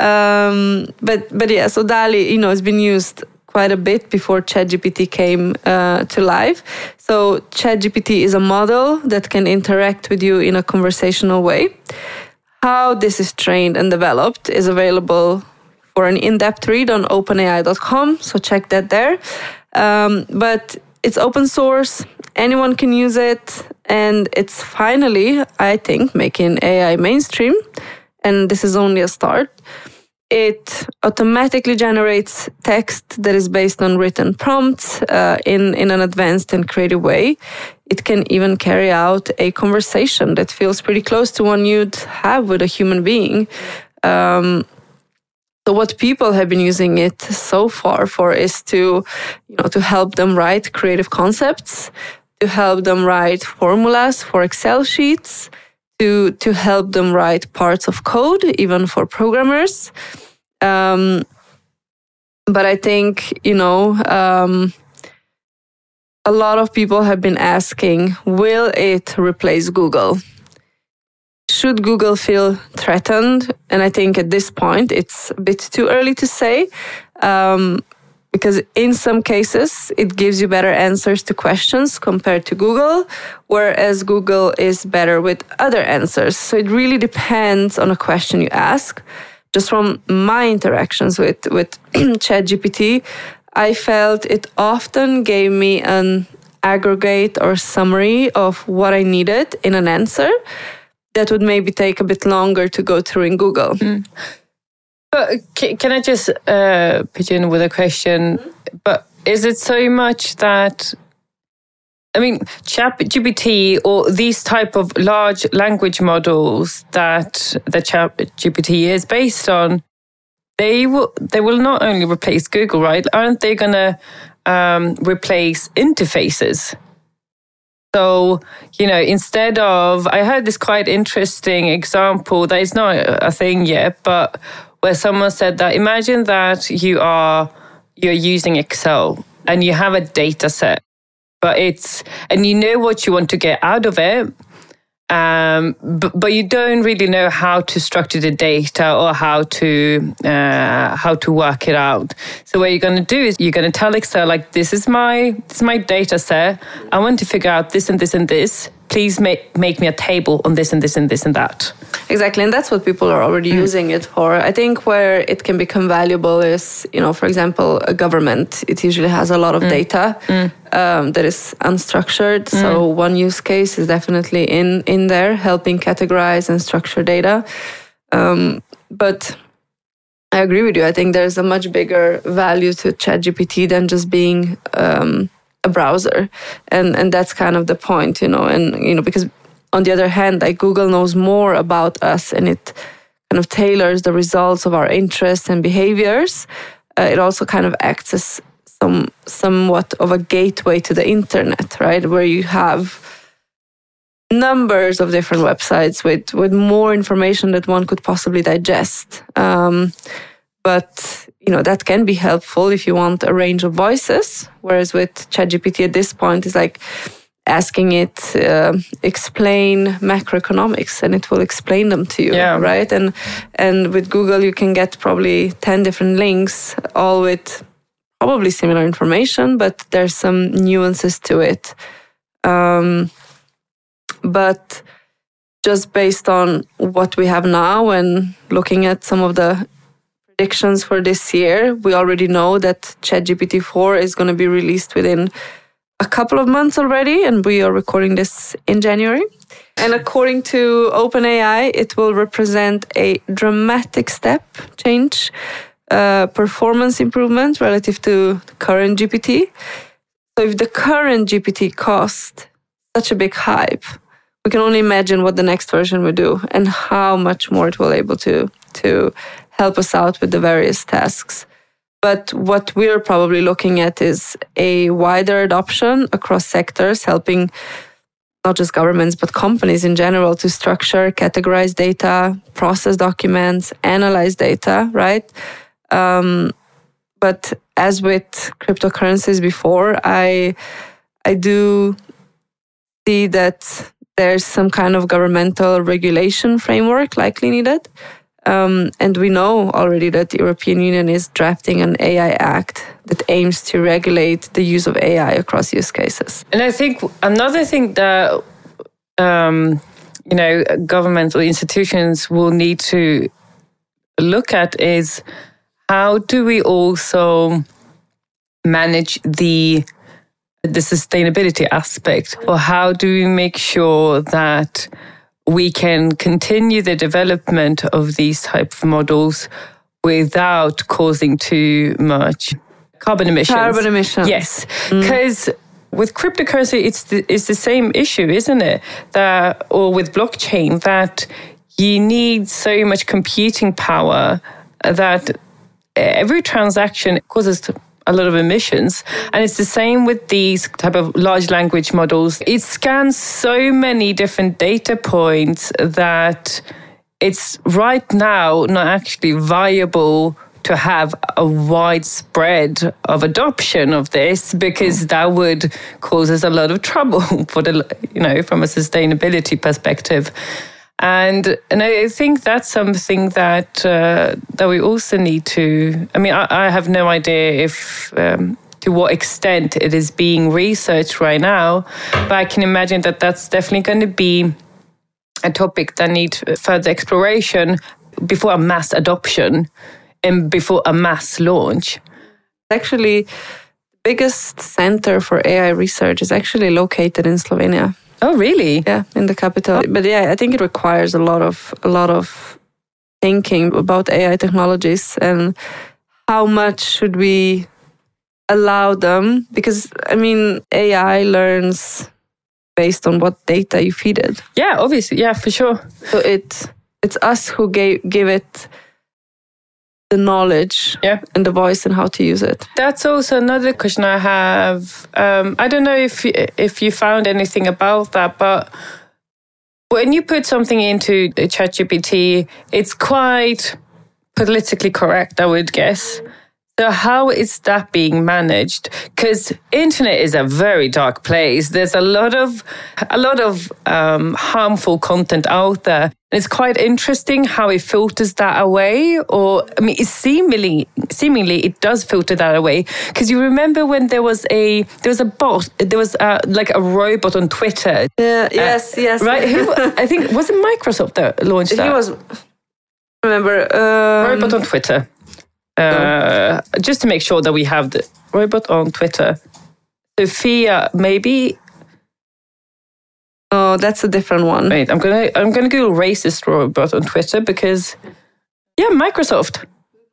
Um, but but yeah, so DALL-E you know has been used quite a bit before ChatGPT came uh, to life. So ChatGPT is a model that can interact with you in a conversational way. How this is trained and developed is available for an in-depth read on OpenAI.com. So check that there. Um, but it's open source anyone can use it and it's finally i think making ai mainstream and this is only a start it automatically generates text that is based on written prompts uh, in, in an advanced and creative way. It can even carry out a conversation that feels pretty close to one you'd have with a human being. Um, so what people have been using it so far for is to, you know, to help them write creative concepts, to help them write formulas for Excel sheets, to to help them write parts of code, even for programmers. Um, but I think you know. Um, a lot of people have been asking, will it replace Google? should Google feel threatened? And I think at this point it's a bit too early to say. Um, because in some cases it gives you better answers to questions compared to Google, whereas Google is better with other answers. So it really depends on a question you ask. Just from my interactions with with <clears throat> ChatGPT, I felt it often gave me an aggregate or summary of what I needed in an answer that would maybe take a bit longer to go through in Google. Mm. But can I just uh, pitch in with a question? Mm-hmm. But is it so much that I mean, ChatGPT or these type of large language models that the ChatGPT is based on, they will they will not only replace Google, right? Aren't they going to um, replace interfaces? So, you know, instead of, I heard this quite interesting example that is not a thing yet, but where someone said that imagine that you are, you're using Excel and you have a data set, but it's, and you know what you want to get out of it um, but, but you don't really know how to structure the data or how to uh, how to work it out. So what you're going to do is you're going to tell Excel like this is my this is my data set. I want to figure out this and this and this please make, make me a table on this and this and this and that. Exactly, and that's what people are already mm. using it for. I think where it can become valuable is, you know, for example, a government. It usually has a lot of mm. data mm. Um, that is unstructured. So mm. one use case is definitely in in there, helping categorize and structure data. Um, but I agree with you. I think there's a much bigger value to ChatGPT than just being um, a browser. And and that's kind of the point you know and you know because on the other hand like google knows more about us and it kind of tailors the results of our interests and behaviors. Uh, it also kind of acts as some somewhat of a gateway to the internet right? Where you have numbers of different websites with with more information that one could possibly digest. Um, but you know that can be helpful if you want a range of voices. Whereas with chatgpt at this point is like asking it uh, explain macroeconomics and it will explain them to you yeah. right? And and with google you can get probably 10 different links all with probably similar information but there's some nuances to it. Um, but just based on what we have now and looking at some of the predictions for this year, we already know that ChatGPT 4 is going to be released within a couple of months already, and we are recording this in January. And according to OpenAI, it will represent a dramatic step change, uh, performance improvement relative to current GPT. So, if the current GPT cost such a big hype, we can only imagine what the next version will do and how much more it will be able to to help us out with the various tasks. But what we're probably looking at is a wider adoption across sectors, helping not just governments, but companies in general to structure, categorize data, process documents, analyze data, right? Um, but as with cryptocurrencies before, I I do see that there's some kind of governmental regulation framework likely needed. Um, and we know already that the European Union is drafting an AI Act that aims to regulate the use of AI across use cases. And I think another thing that um, you know governments or institutions will need to look at is how do we also manage the the sustainability aspect, or how do we make sure that we can continue the development of these type of models without causing too much carbon emissions. Carbon emissions. Yes, because. Mm. With cryptocurrency, it's the, it's the same issue, isn't it? That, or with blockchain, that you need so much computing power that every transaction causes a lot of emissions. And it's the same with these type of large language models. It scans so many different data points that it's right now not actually viable to have a widespread of adoption of this because that would cause us a lot of trouble <laughs> for the you know from a sustainability perspective and and I think that's something that uh, that we also need to. I mean, I, I have no idea if. Um, to what extent it is being researched right now, but I can imagine that that's definitely going to be a topic that needs further exploration before a mass adoption and before a mass launch. Actually, the biggest center for AI research is actually located in Slovenia. Oh, really? Yeah, in the capital. But yeah, I think it requires a lot of a lot of thinking about AI technologies and how much should we allow them because I mean AI learns based on what data you feed it. Yeah, obviously. Yeah, for sure. So it it's us who gave give it the knowledge yeah. and the voice and how to use it. That's also another question I have. Um, I don't know if you, if you found anything about that, but when you put something into ChatGPT, it's quite politically correct, I would guess. So how is that being managed? Because internet is a very dark place. There's a lot of a lot of um, harmful content out there. And it's quite interesting how it filters that away. Or I mean, it seemingly seemingly it does filter that away. Because you remember when there was a there was a bot, there was a, like a robot on Twitter. Yeah. Yes. Uh, yes. Right. Who, <laughs> I think was it Microsoft that launched that. He was. Remember um, robot on Twitter. Uh, just to make sure that we have the robot on Twitter. Sophia, maybe. Oh, that's a different one. Wait, I'm gonna I'm gonna Google racist robot on Twitter because yeah, Microsoft.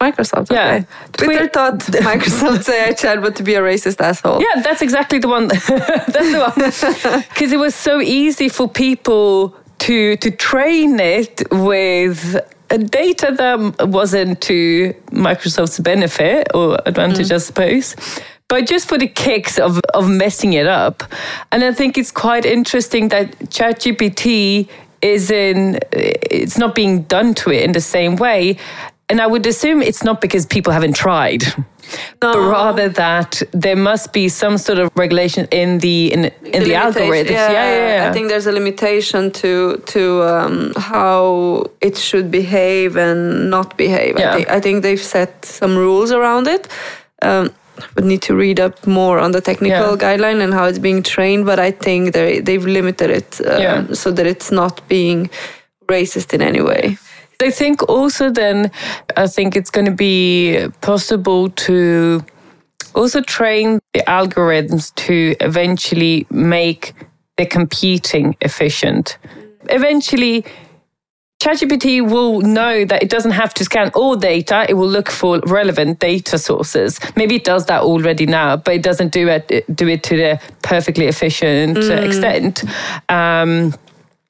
Microsoft. Okay. Yeah. Twitter thought <laughs> Microsoft's AI chatbot to be a racist asshole. Yeah, that's exactly the one. <laughs> that's the one. <laughs> Because it was so easy for people to to train it with data that wasn't to Microsoft's benefit or advantage, mm. I suppose, but just for the kicks of, of messing it up. And I think it's quite interesting that ChatGPT is in, it's not being done to it in the same way. And I would assume it's not because people haven't tried. No. but rather that there must be some sort of regulation in the in, in the, the algorithms. Yeah, yeah, yeah, I think there's a limitation to to um, how it should behave and not behave. Yeah. I, think, I think they've set some rules around it. Um, would need to read up more on the technical yeah. guideline and how it's being trained. But I think they they've limited it uh, yeah. so that it's not being racist in any way. I think also then I think it's going to be possible to also train the algorithms to eventually make the computing efficient. Eventually, ChatGPT will know that it doesn't have to scan all data. It will look for relevant data sources. Maybe it does that already now, but it doesn't do it do it to the perfectly efficient mm. extent. Um,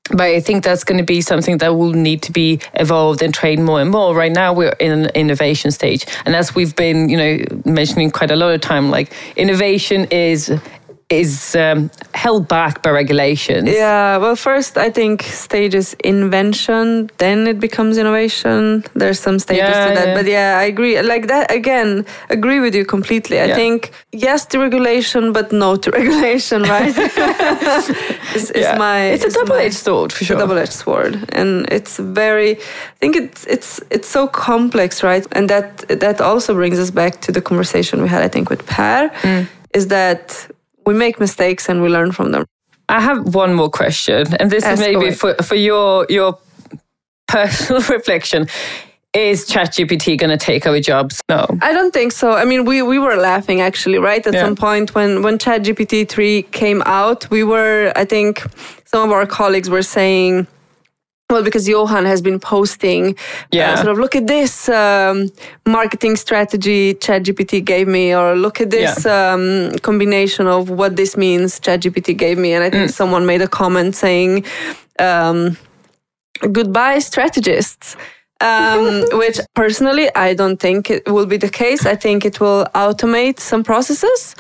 but I think that's going to be something that will need to be evolved and trained more and more. Right now, we're in an innovation stage, and as we've been, you know, mentioning quite a lot of time, like innovation is is um, held back by regulations. Yeah, well, first I think stage is invention, then it becomes innovation. There's some stages yeah, to that, yeah. but yeah, I agree. Like that again, agree with you completely. I yeah. think yes to regulation, but no to <laughs> regulation, right? <laughs> is, is my it's a double-edged sword for sure. double-edged sword, and it's very. I think it's it's it's so complex, right? And that that also brings us back to the conversation we had, I think, with Per. Mm. Is that we make mistakes and we learn from them. I have one more question, and this is maybe for, for your your personal <laughs> reflection. Is ChatGPT going to take over jobs? No, I don't think so. I mean, we, we were laughing actually, right? At yeah. some point when when ChatGPT three came out, we were, I think, some of our colleagues were saying well because johan has been posting uh, yeah uh, sort of look at this um, marketing strategy chatgpt gave me or look at this yeah. um, combination of what this means chatgpt gave me and i think mm. someone made a comment saying um, goodbye strategists um, <laughs> which personally i don't think it will be the case i think it will automate some processes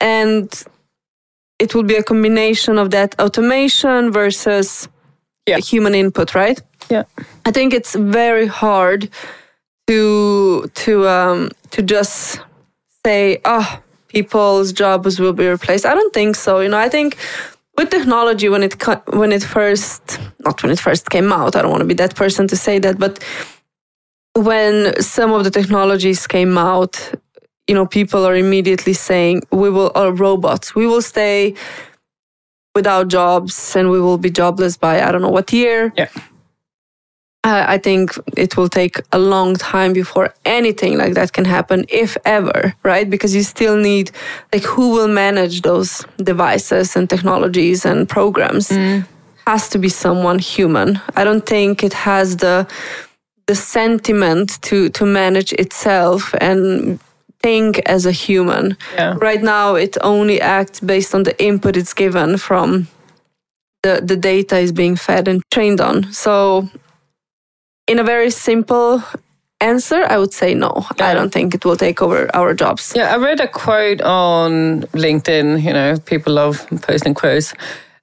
and it will be a combination of that automation versus yeah. human input, right? Yeah. I think it's very hard to to um to just say, oh, people's jobs will be replaced. I don't think so. You know, I think with technology when it when it first not when it first came out, I don't want to be that person to say that, but when some of the technologies came out, you know, people are immediately saying we will or robots, we will stay without jobs and we will be jobless by I don't know what year. Yeah. Uh, I think it will take a long time before anything like that can happen, if ever, right? Because you still need, like, who will manage those devices and technologies and programs? Mm. Has to be someone human. I don't think it has the the sentiment to to manage itself and think as a human. Yeah. Right now, it only acts based on the input it's given from the, the data is being fed and trained on. So, in a very simple answer, I would say no. Yeah. I don't think it will take over our jobs. Yeah, I read a quote on LinkedIn. You know, people love posting quotes.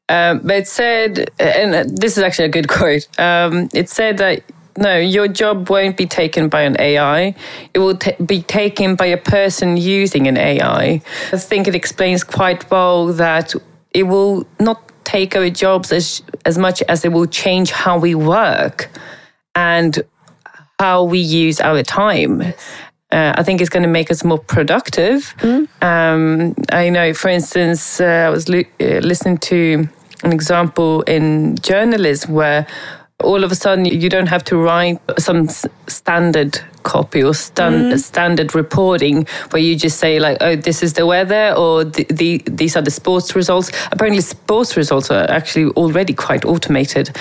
Um, but it said, and this is actually a good <laughs> quote. Um, it said that no, your job won't be taken by an AI. It will t- be taken by a person using an AI. I think it explains quite well that it will not take our jobs as as much as it will change how we work and how we use our time. Uh, I think it's going to make us more productive. Mm. Um, I know, for instance, uh, I was uh, listening to an example in journalism where all of a sudden you don't have to write some standard copy or stand, mm. standard reporting where you just say like oh this is the weather or the, the, these are the sports results apparently sports results are actually already quite automated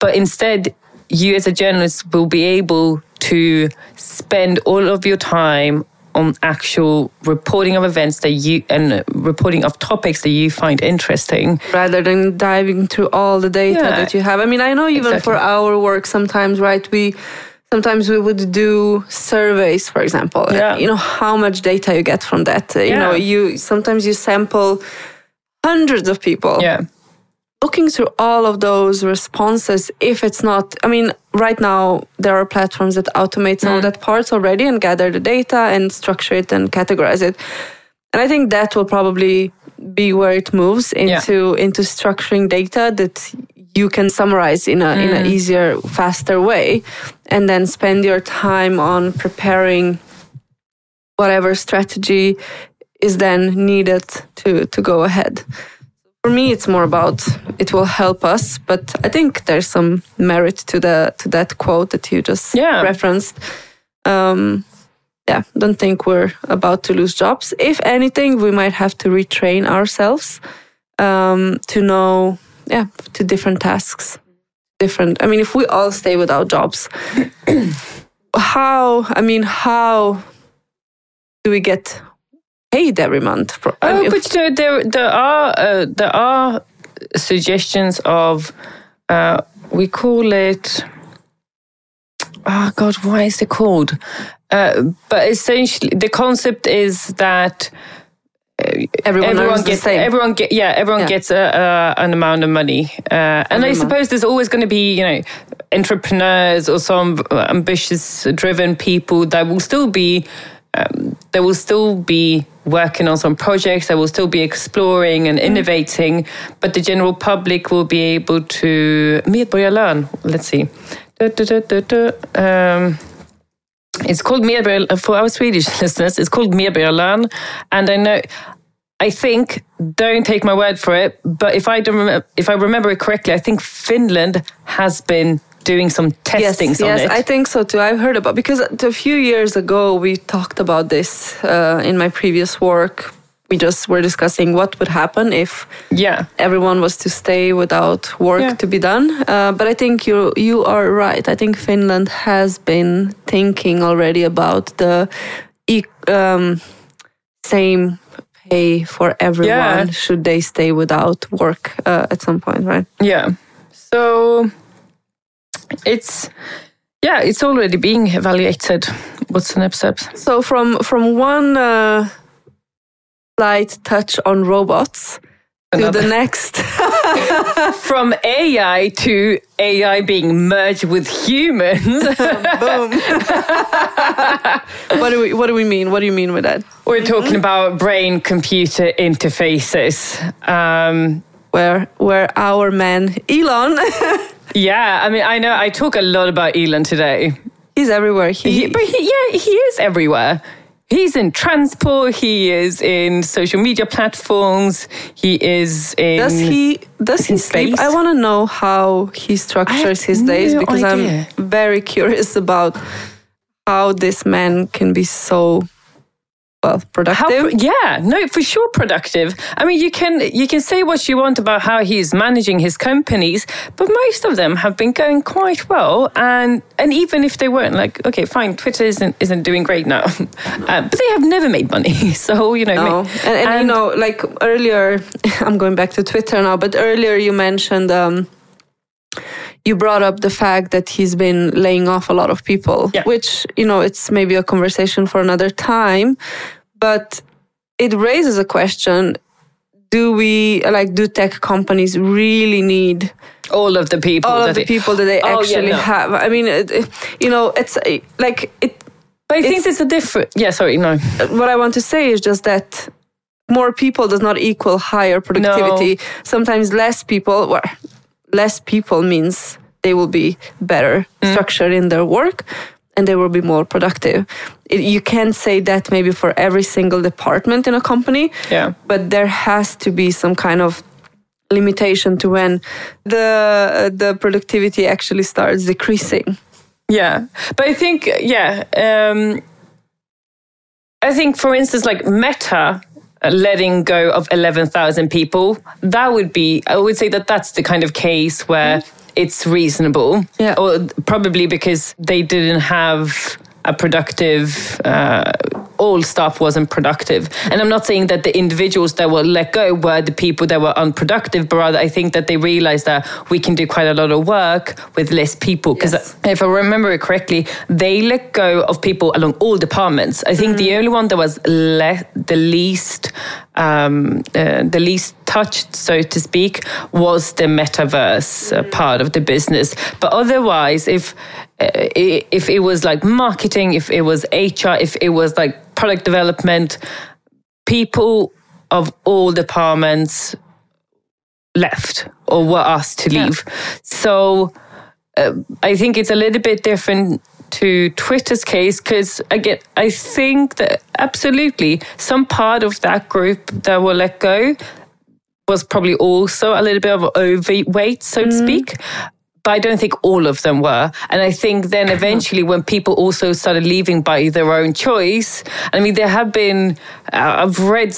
but instead you as a journalist will be able to spend all of your time on actual reporting of events that you and reporting of topics that you find interesting rather than diving through all the data yeah. that you have i mean i know even exactly. for our work sometimes right we sometimes we would do surveys for example yeah. you know how much data you get from that yeah. you know you sometimes you sample hundreds of people yeah looking through all of those responses if it's not i mean right now there are platforms that automate some mm. of that parts already and gather the data and structure it and categorize it and i think that will probably be where it moves into yeah. into structuring data that you can summarize in a mm. in an easier faster way and then spend your time on preparing whatever strategy is then needed to to go ahead. For me, it's more about it will help us, but I think there's some merit to the to that quote that you just Yeah. referenced. Um, yeah, don't think we're about to lose jobs. If anything, we might have to retrain ourselves um, to know, yeah, to different tasks. Different. I mean, if we all stay without jobs, <coughs> how? I mean, how do we get paid every month? For, Oh, mean, but you know, there there are uh, there are suggestions of uh, we call it. Oh God, why is it called? Uh, but essentially, the concept is that everyone, everyone the gets everyone get yeah everyone Yeah. gets a, a, an amount of money, uh, and I suppose there's always going to be you know entrepreneurs or some ambitious, driven people that will still be. Um, they will still be working on some projects. They will still be exploring and innovating, but the general public will be able to medborgarlön. Let's see. Du, du, du, du, du. Um, it's called medborgar for our Swedish <laughs> listeners. It's called medborgarlön, and I know. I think, don't take my word for it, but if I don't remember, if I remember it correctly, I think Finland has been doing some testings yes, on yes, it. I think so too. I've heard about because a few years ago we talked about this uh, in my previous work. We just were discussing what would happen if yeah, everyone was to stay without work Yeah. to be done. Uh, but I think you you are right. I think Finland has been thinking already about the um, same pay for everyone Yeah. should they stay without work uh, at some point, right? yeah. So it's yeah, it's already being evaluated. What's the next step? So from from one uh, light touch on robots to the next. <laughs> From AI to AI being merged with humans. <laughs> Boom. what do we What do we mean? What do you mean with that? We're talking about brain computer interfaces. Um, Where where our man Elon, <laughs> yeah, I mean, I know I talk a lot about Elon today. he's everywhere. He, He, but he, yeah, he is everywhere. He's in transport. He is in social media platforms. He is in. does he does he sleep? I want to know how he structures his days because idea. I'm very curious about how this man can be so well How, productive. yeah, no, for sure, productive. I mean, you can you can say what you want about how he's managing his companies, but most of them have been going quite well. And and even if they weren't, like, okay, fine, Twitter isn't isn't doing great now, <laughs> uh, but they have never made money. <laughs> So you know, No, and, and, you know, like earlier, <laughs> I'm going back to Twitter now, but earlier you mentioned, um, you brought up the fact that he's been laying off a lot of people, Yeah. which, you know, it's maybe a conversation for another time, but it raises a question. Do we, like, do tech companies really need all of the people, all that of the they- people that they Oh, yeah, actually no. have? I mean, it, it- you know, it's like, it, But I think it's- there's a different. Yeah, sorry, no. what I want to say is just that more people does not equal higher productivity. Sometimes less people, well, less people means they will be better Mm. structured in their work and they will be more productive. It, you can't say that maybe for every single department in a company, Yeah. but there has to be some kind of limitation to when the the productivity actually starts decreasing. Yeah, but I think yeah, um, I think for instance, like Meta letting go of eleven thousand people, that would be I would say that that's the kind of case where it's reasonable. Yeah. or probably because they didn't have a productive. Uh, all staff wasn't productive, and I'm not saying that the individuals that were let go were the people that were unproductive, but rather I think that they realized that we can do quite a lot of work with less people. Because Yes. if I remember it correctly, they let go of people along all departments. I think the only one that was le- the least, um, uh, the least touched, so to speak, was the metaverse uh, part of the business. But otherwise, if if it was like marketing, if it was HR, if it was like product development, people of all departments left or were asked to Yeah. leave. So uh, I think it's a little bit different to Twitter's case because again, I think that absolutely some part of that group that were let go was probably also a little bit of overweight, so to mm. speak but I don't think all of them were. And I think then <laughs> eventually, when people also started leaving by their own choice, I mean, there have been. Uh, I've read.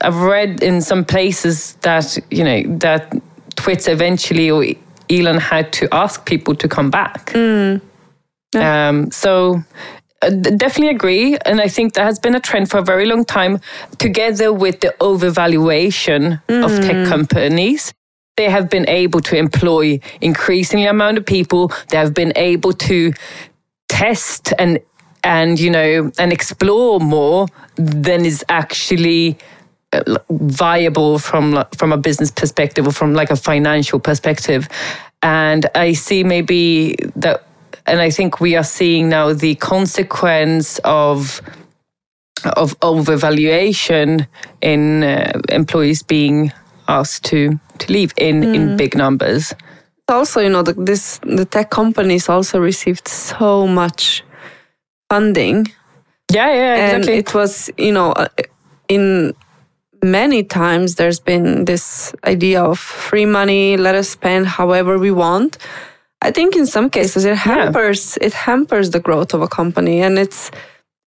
I've read in some places that you know that Twitter eventually or Elon had to ask people to come back. Mm. Yeah. Um, so uh, definitely agree. And I think that has been a trend for a very long time, together with the overvaluation mm. of tech mm. companies. They have been able to employ increasingly amount of people. They have been able to test and and you know and explore more than is actually uh, viable from from a business perspective or from like a financial perspective and i see maybe that and i think we are seeing now the consequence of of overvaluation in uh, employees being asked to to leave in mm. in big numbers. Also, you know, the, this the tech companies also received so much funding. Yeah, yeah, exactly. And it was, you know, uh, in many times there's been this idea of free money, let us spend however we want. I think in some cases it hampers yeah. it hampers the growth of a company and it's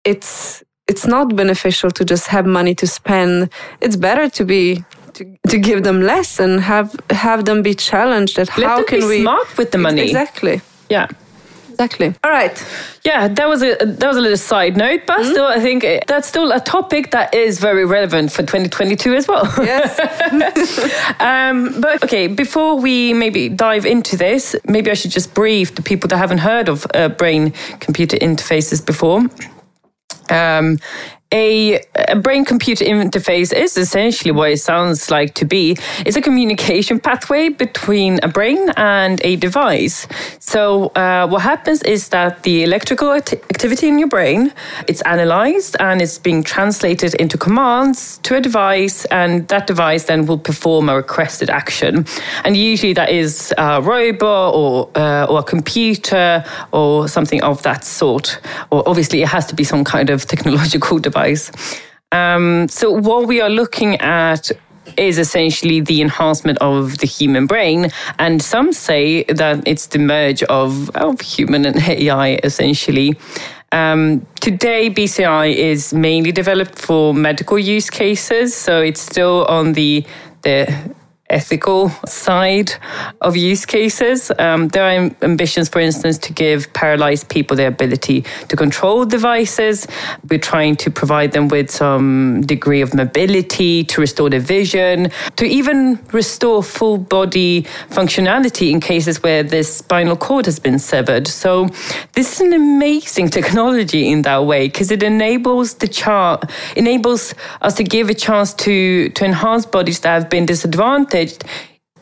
it's it's not beneficial to just have money to spend. It's better to be to, to give them less and have have them be challenged at Let how can we smart with the money. Exactly. Yeah. Exactly. All right. Yeah that was a that was a little side note but mm-hmm. still i think that's still a topic that is very relevant for 2022 as well. Yes. <laughs> Um, but okay before we maybe dive into this maybe i should just brief the people that haven't heard of uh, brain computer interfaces before. Um, a, a brain computer interface is essentially what it sounds like to be. It's a communication pathway between a brain and a device. So uh, what happens is that the electrical act- activity in your brain it's analyzed and it's being translated into commands to a device, and that device then will perform a requested action. And usually that is a robot or uh, or a computer or something of that sort. Or obviously it has to be some kind of technological <laughs> device um, so what we are looking at is essentially the enhancement of the human brain. And some say that it's the merge of, of human and <laughs> AI, essentially. Um, today, BCI is mainly developed for medical use cases, so it's still on the the ethical side of use cases. Um, there are ambitions, for instance, to give paralyzed people the ability to control devices. We're trying to provide them with some degree of mobility, to restore their vision, to even restore full body functionality in cases where the spinal cord has been severed. So this is an amazing technology in that way because it enables the chart enables us to give a chance to to enhance bodies that have been disadvantaged damaged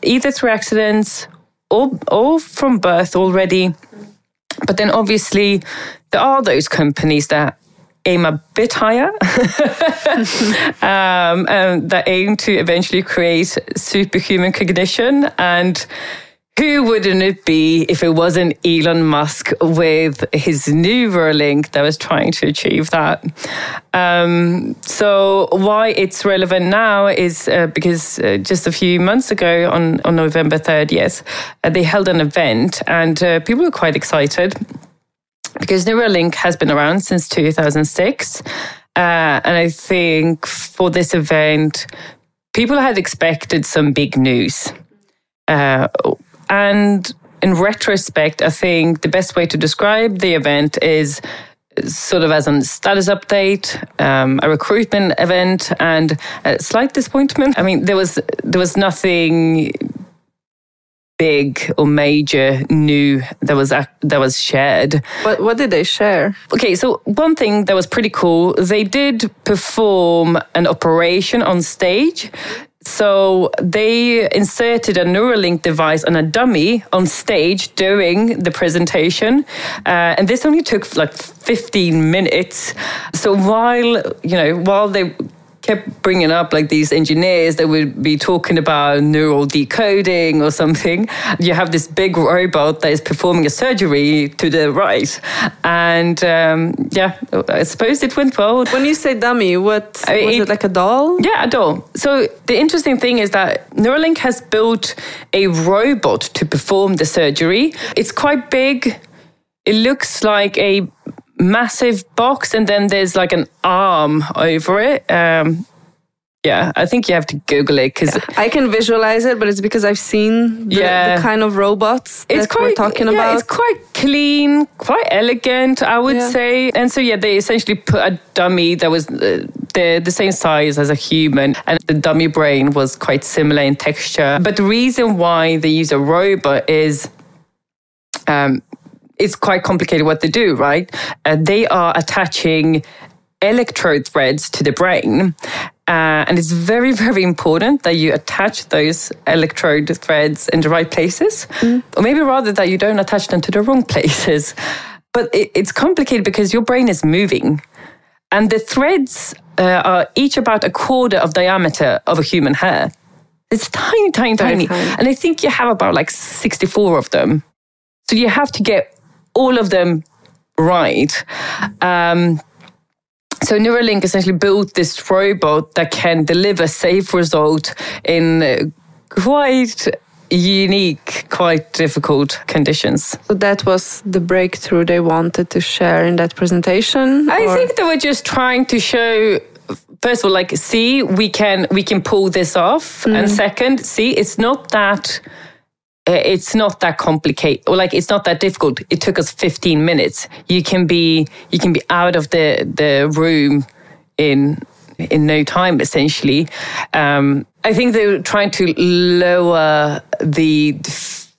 either through accidents or, or from birth already. But then obviously, there are those companies that aim a bit higher <laughs> um, and that aim to eventually create superhuman cognition and who wouldn't it be if it wasn't Elon Musk with his new Neuralink that was trying to achieve that? Um, so, why it's relevant now is uh, because uh, just a few months ago, on, on November 30th, uh, they held an event and uh, people were quite excited because Neuralink has been around since 2006. Uh, and I think for this event, people had expected some big news. And in retrospect, I think the best way to describe the event is sort of as a status update, um, a recruitment event, and a slight disappointment. I mean, there was there was nothing big or major new that was that was shared. What what did they share? Okay, so one thing that was pretty cool, they did perform an operation on stage so they inserted a Neuralink device on a dummy on stage during the presentation, uh, and this only took like 15 minutes. So while you know while they kept bringing up like these engineers that would be talking about neural decoding or something. You have this big robot that is performing a surgery to the right, and um, yeah, I suppose it went well. When you say dummy, what I mean, was it, it like a doll? Yeah, a doll. So the interesting thing is that Neuralink has built a robot to perform the surgery. It's quite big. It looks like a massive box and then there's like an arm over it. Um, yeah, I think you have to Google it because yeah, I can visualize it, but it's because I've seen the, yeah. the kind of robots it's that quite, we're talking yeah, about. It's quite clean, quite elegant, I would say. And so, yeah, they essentially put a dummy that was uh, the, the same size as a human, and the dummy brain was quite similar in texture. But the reason why they use a robot is um, it's quite complicated what they do, right? Uh, they are attaching electrode threads to the brain. Uh, and it's very, <laughs> very important that you attach those electrode threads in the right places, mm. or maybe rather that you don't attach them to the wrong <laughs> places. But it, it's complicated because your brain is moving. And the threads uh, are each about a quarter of diameter of a human hair. It's tiny, tiny, tiny. tiny. And I think you have about like 64 of them. So you have to get all of them right. Um, so Neuralink essentially built this robot that can deliver safe result in quite unique, quite difficult conditions. So that was the breakthrough they wanted to share in that presentation. I or? think they were just trying to show first of all like see we can we can pull this off mm. and second see it's not that it's not that complicated or like it's not that difficult. It took us 15 minutes. You can be you can be out of the the room in in no time essentially. Um, i think they're trying to lower the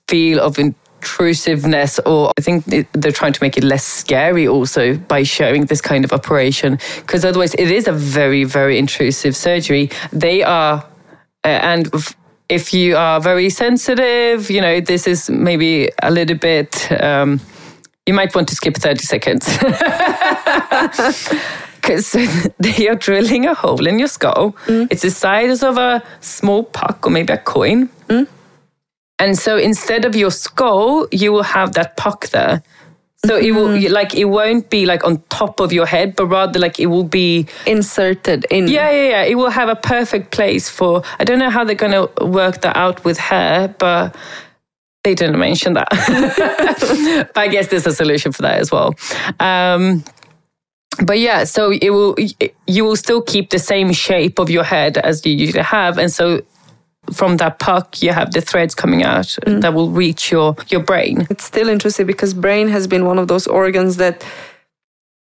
feel of intrusiveness or i think they're trying to make it less scary also by showing this kind of operation. Because otherwise it is a very very intrusive surgery. They are uh, and if you are very sensitive, you know, this is maybe a little bit, um, you might want to skip 30 seconds. <laughs> Because <laughs> they are drilling a hole in your skull. Mm. It's the size of a small puck or maybe a coin. Mm. And so instead of your skull, you will have that puck there. So it will mm-hmm. like it won't be like on top of your head, but rather like it will be inserted in. Yeah, yeah, yeah. It will have a perfect place for. I don't know how they're going to work that out with hair, but they didn't mention that. <laughs> but I guess there's a solution for that as well. Um, but yeah, so it will you will still keep the same shape of your head as you usually have, and so from that puck you have the threads coming out mm. that will reach your your brain. It's still interesting because brain has been one of those organs that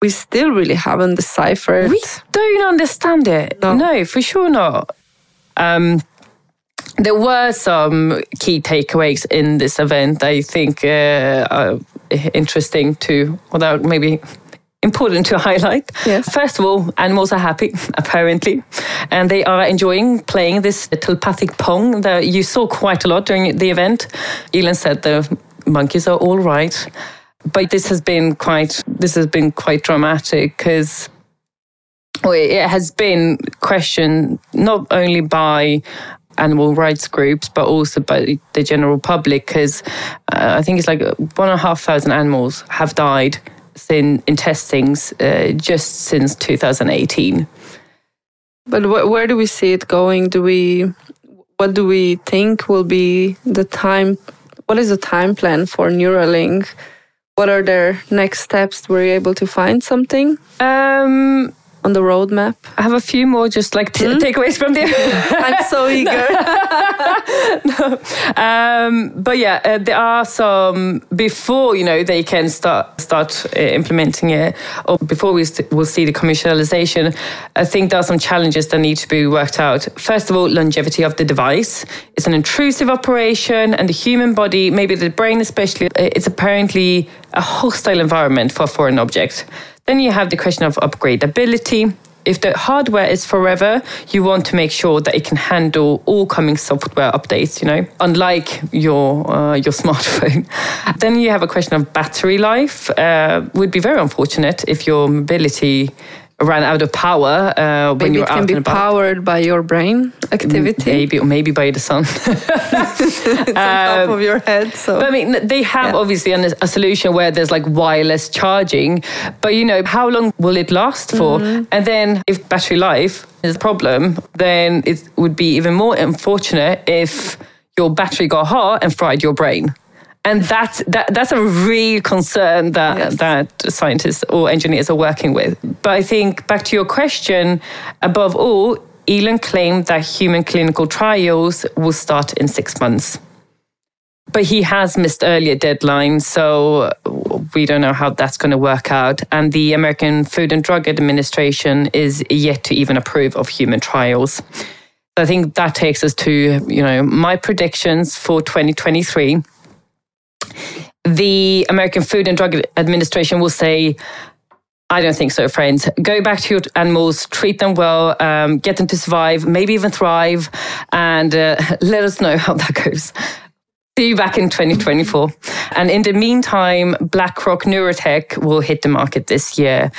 we still really haven't deciphered. We don't understand it. No, no for sure not. Um, there were some key takeaways in this event i think uh, are interesting to without maybe important to highlight. Yes. First of all, animals are happy, <laughs> apparently, and they are enjoying playing this telepathic pong that you saw quite a lot during the event. Elon said the monkeys are all right. But this has been quite this has been quite dramatic because well, it has been questioned not only by animal rights groups, but also by the general public, because uh, I think it's like one and a half thousand animals have died in, in testings uh, just since 2018. But wh- where do we see it going? Do we, what do we think will be the time? What is the time plan for Neuralink? What are their next steps? Were you able to find something? Um, on the roadmap? I have a few more just like t- mm? takeaways from there. <laughs> I'm so eager. <laughs> no. um, but yeah, uh, there are some before you know they can start start uh, implementing it, or before we st- will see the commercialization. I think there are some challenges that need to be worked out. First of all, longevity of the device. It's an intrusive operation, and the human body, maybe the brain especially, uh, it's apparently a hostile environment for a foreign object. Then you have the question of upgradability. If the hardware is forever, you want to make sure that it can handle all coming software updates, you know, unlike your uh, your <laughs> smartphone. then you have a question of battery life. Uh, would be very unfortunate if your mobility ran out of power uh, when you're it can be powered by your brain activity. Maybe, or maybe by the sun. <laughs> it's on top of your head. So But I mean, they have Yeah. obviously an, a solution where there's like wireless charging, but you know, how long will it last for? And then if battery life is a problem, then it would be even more unfortunate if your battery got hot and fried your brain. And that's that, that's a real concern that Yes. that scientists or engineers are working with. But I think back to your question, above all, Elon claimed that human clinical trials will start in six months but he has missed earlier deadlines, so we don't know how that's going to work out. And the American Food and Drug Administration is yet to even approve of human trials. So I think that takes us to you know my predictions for 2023. The American Food and Drug Administration will say. I don't think so, friends. Go back to your animals, treat them well, um, get them to survive, maybe even thrive, and uh, <laughs> let us know how that goes. See you back in 2024. And in the meantime, BlackRock Neurotech will hit the market this year.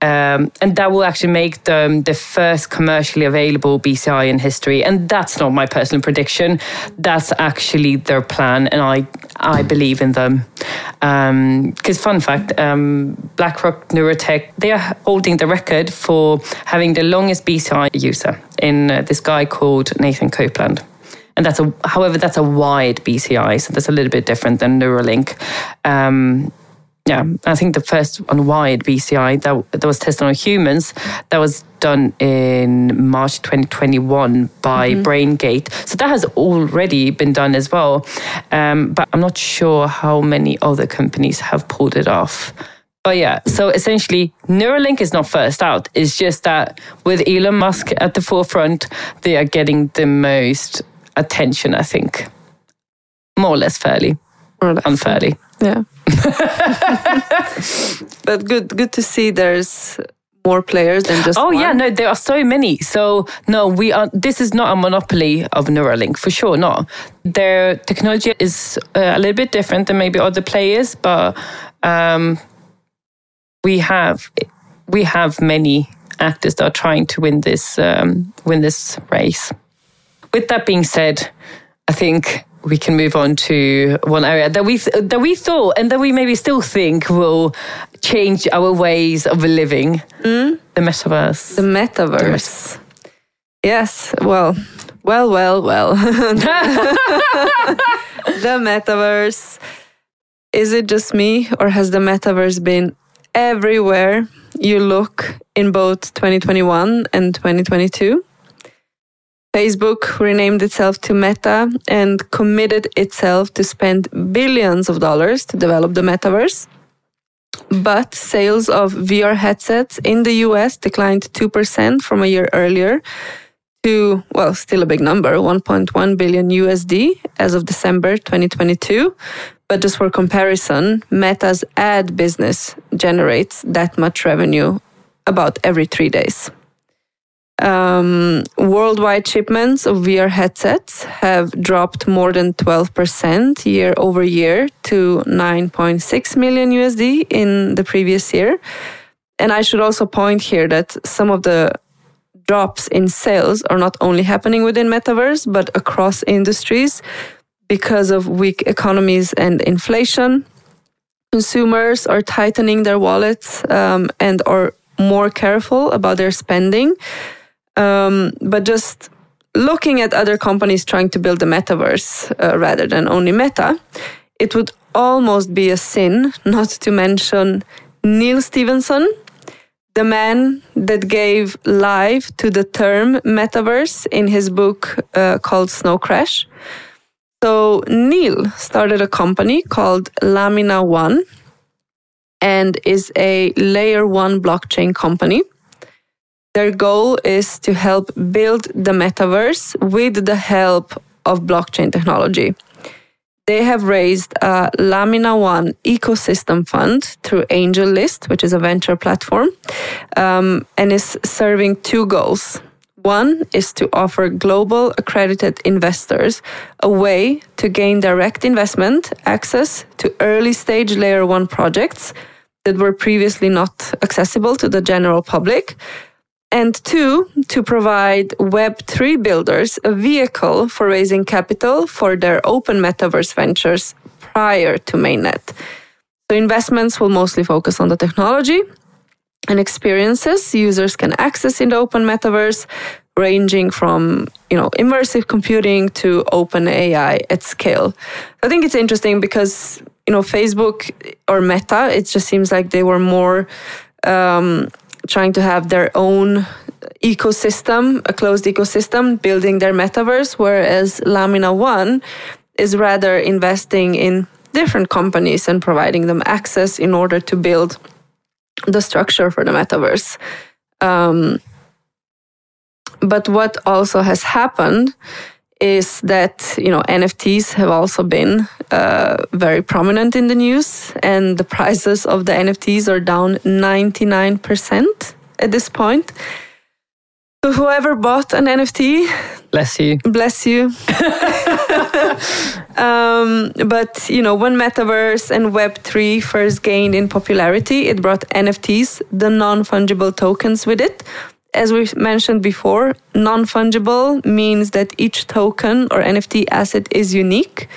Um, and that will actually make them the first commercially available BCI in history. And that's not my personal prediction. That's actually their plan. And I, I believe in them. Because, fun fact, um, BlackRock Neurotech, they are holding the record for having the longest BCI user in uh, this guy called Nathan Copeland and that's a however that's a wide BCI, so that's a little bit different than Neuralink. Um, yeah, I think the first wide BCI that, that was tested on humans that was done in March 2021 by BrainGate. So that has already been done as well, um, but I'm not sure how many other companies have pulled it off. But yeah, so essentially, Neuralink is not first out. It's just that with Elon Musk at the forefront, they are getting the most attention, I think. More or less fairly, More or less. unfairly. Yeah. <laughs> but good good to see there's more players than just Oh one. yeah, no, there are so many. So no, we are. This is not a monopoly of Neuralink for sure. Not their technology is uh, a little bit different than maybe other players, but um, we have we have many actors that are trying to win this um, win this race. With that being said, I think we can move on to one area that we that we thought and that we maybe still think will change our ways of living. Hmm? The metaverse. The metaverse. Yes, well, well, well, well. <laughs> the metaverse. Is it just me, or has the metaverse been everywhere you look in both 2021 and 2022? Facebook renamed itself to Meta and committed itself to spend billions of dollars to develop the metaverse. But sales of VR headsets in the US declined 2% from a year earlier to, well, still a big number, 1.1 billion USD as of December 2022. But just for comparison, Meta's ad business generates that much revenue about every three days. Um, worldwide shipments of VR headsets have dropped more than 12% year over year to 9.6 million USD in the previous year. And I should also point here that some of the drops in sales are not only happening within metaverse, but across industries because of weak economies and inflation. Consumers are tightening their wallets um, and are more careful about their spending. Um, but just looking at other companies trying to build the metaverse uh, rather than only Meta, it would almost be a sin not to mention Neal Stephenson, the man that gave life to the term metaverse in his book uh, called Snow Crash. So, Neal started a company called Lamina One and is a layer one blockchain company. Their goal is to help build the metaverse with the help of blockchain technology. They have raised a Lamina One ecosystem fund through AngelList, which is a venture platform, um, and is serving two goals. One is to offer global accredited investors a way to gain direct investment access to early stage layer one projects that were previously not accessible to the general public. And two, to provide Web3 builders a vehicle for raising capital for their open metaverse ventures prior to mainnet. So investments will mostly focus on the technology and experiences users can access in the open metaverse, ranging from you know immersive computing to open AI at scale. I think it's interesting because you know Facebook or Meta, it just seems like they were more um, trying to have their own ecosystem, a closed ecosystem, building their metaverse, whereas Lamina One is rather investing in different companies and providing them access in order to build the structure for the metaverse. Um, but what also has happened is that you know NFTs have also been uh, very prominent in the news, and the prices of the NFTs are down 99% at this point. So whoever bought an NFT, bless you, bless you. <laughs> um, but you know, when metaverse and Web three first gained in popularity, it brought NFTs, the non fungible tokens, with it. As we mentioned before, non fungible means that each token or NFT asset is unique.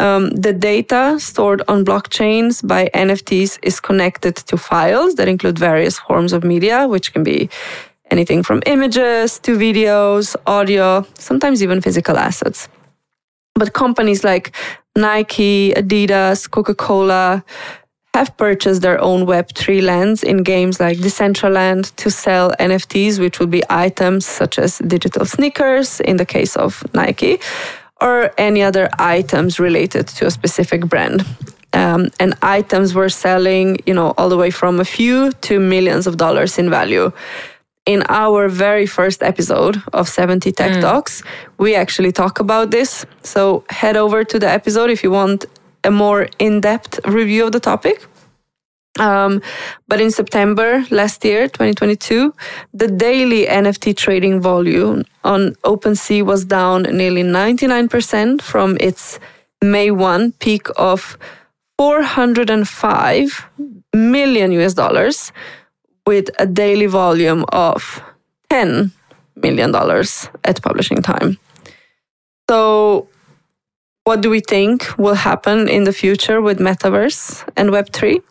Um, the data stored on blockchains by NFTs is connected to files that include various forms of media, which can be anything from images to videos, audio, sometimes even physical assets. But companies like Nike, Adidas, Coca Cola have purchased their own Web3 lands in games like Decentraland to sell NFTs, which would be items such as digital sneakers in the case of Nike, or any other items related to a specific brand. Um, and items were selling, you know, all the way from a few to millions of dollars in value in our very first episode of 70 Tech mm. Talks, we actually talk about this. So head over to the episode if you want a more in depth review of the topic. Um, but in September last year, 2022, the daily NFT trading volume on OpenSea was down nearly 99% from its May 1 peak of 405 million US dollars with a daily volume of $10 million at publishing time. So, what do we think will happen in the future with Metaverse and Web3?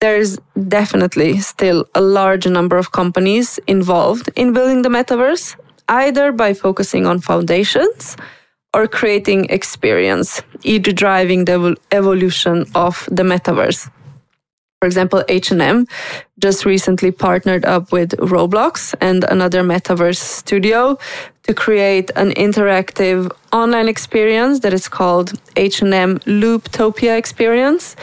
There's definitely still a large number of companies involved in building the Metaverse, either by focusing on foundations or creating experience, either driving the evolution of the Metaverse. For example, H&M just recently partnered up with Roblox and another metaverse studio to create an interactive online experience that is called H&M Looptopia experience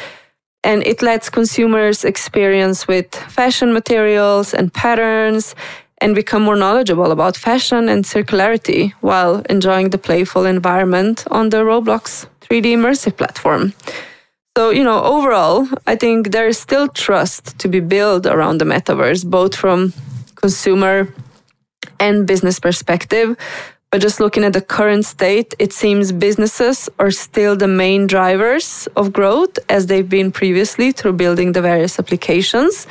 and it lets consumers experience with fashion materials and patterns and become more knowledgeable about fashion and circularity while enjoying the playful environment on the Roblox 3D immersive platform. So, you know, overall, I think there is still trust to be built around the metaverse, both from consumer and business perspective. But just looking at the current state, it seems businesses are still the main drivers of growth as they've been previously through building the various applications,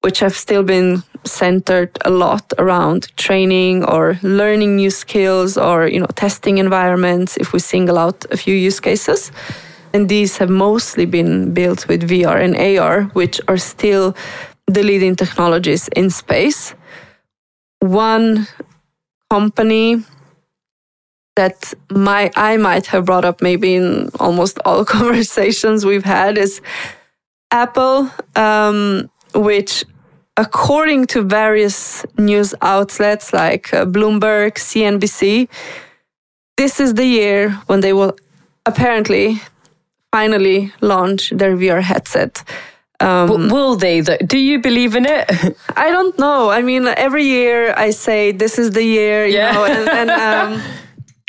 which have still been centered a lot around training or learning new skills or, you know, testing environments if we single out a few use cases. And these have mostly been built with VR and AR, which are still the leading technologies in space. One company that my I might have brought up maybe in almost all <laughs> conversations we've had is Apple, um, which according to various news outlets like uh, Bloomberg, CNBC, this is the year when they will apparently finally launch their VR headset. Um, will they? Do you believe in it? <laughs> I don't know. I mean, every year I say this is the year, you yeah. know, and and, <laughs> um,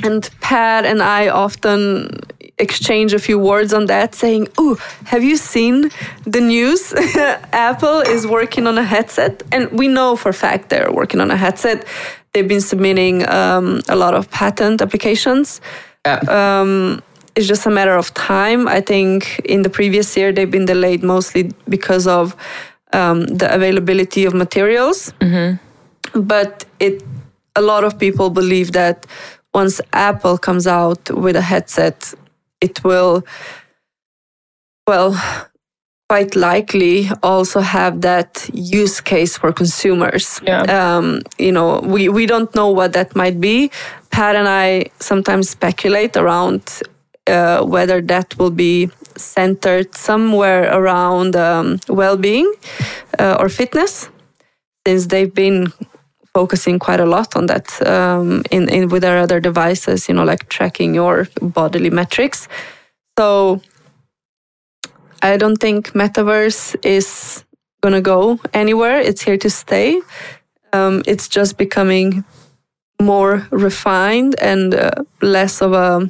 and Pat and I often exchange a few words on that, saying, "Oh, have you seen the news? <laughs> Apple is working on a headset, and we know for fact they're working on a headset. They've been submitting um, a lot of patent applications." Yeah. Um, it's just a matter of time. I think in the previous year they've been delayed mostly because of um, the availability of materials. Mm-hmm. But it, a lot of people believe that once Apple comes out with a headset, it will, well, quite likely also have that use case for consumers. Yeah. Um, you know, we, we don't know what that might be. Pat and I sometimes speculate around uh, whether that will be centered somewhere around um, well-being uh, or fitness, since they've been focusing quite a lot on that um, in, in with their other devices, you know, like tracking your bodily metrics. So I don't think metaverse is gonna go anywhere. It's here to stay. Um, it's just becoming more refined and uh, less of a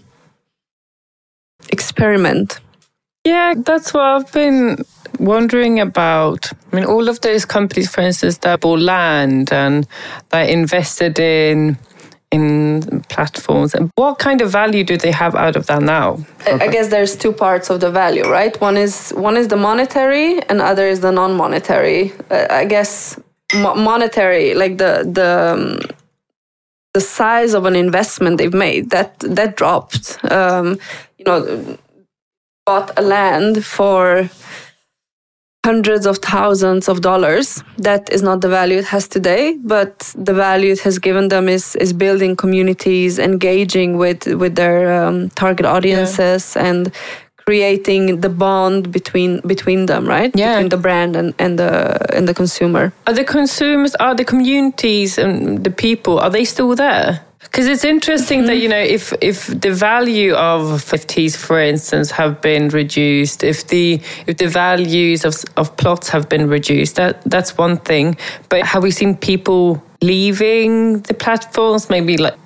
experiment. Yeah, that's what I've been wondering about. I mean, all of those companies, for instance, that bought land and that invested in in platforms and what kind of value do they have out of that now i guess there's two parts of the value right one is one is the monetary and other is the non-monetary uh, i guess mo- monetary like the the um, the size of an investment they've made that that dropped um, you know bought a land for hundreds of thousands of dollars. That is not the value it has today, but the value it has given them is is building communities, engaging with with their um, target audiences, yeah. and creating the bond between between them, right? Yeah. Between the brand and, and the and the consumer. Are the consumers, are the communities and the people, are they still there? Because it's interesting mm-hmm. that you know if if the value of NFTs, for instance, have been reduced, if the if the values of of plots have been reduced, that that's one thing. But have we seen people leaving the platforms? Maybe like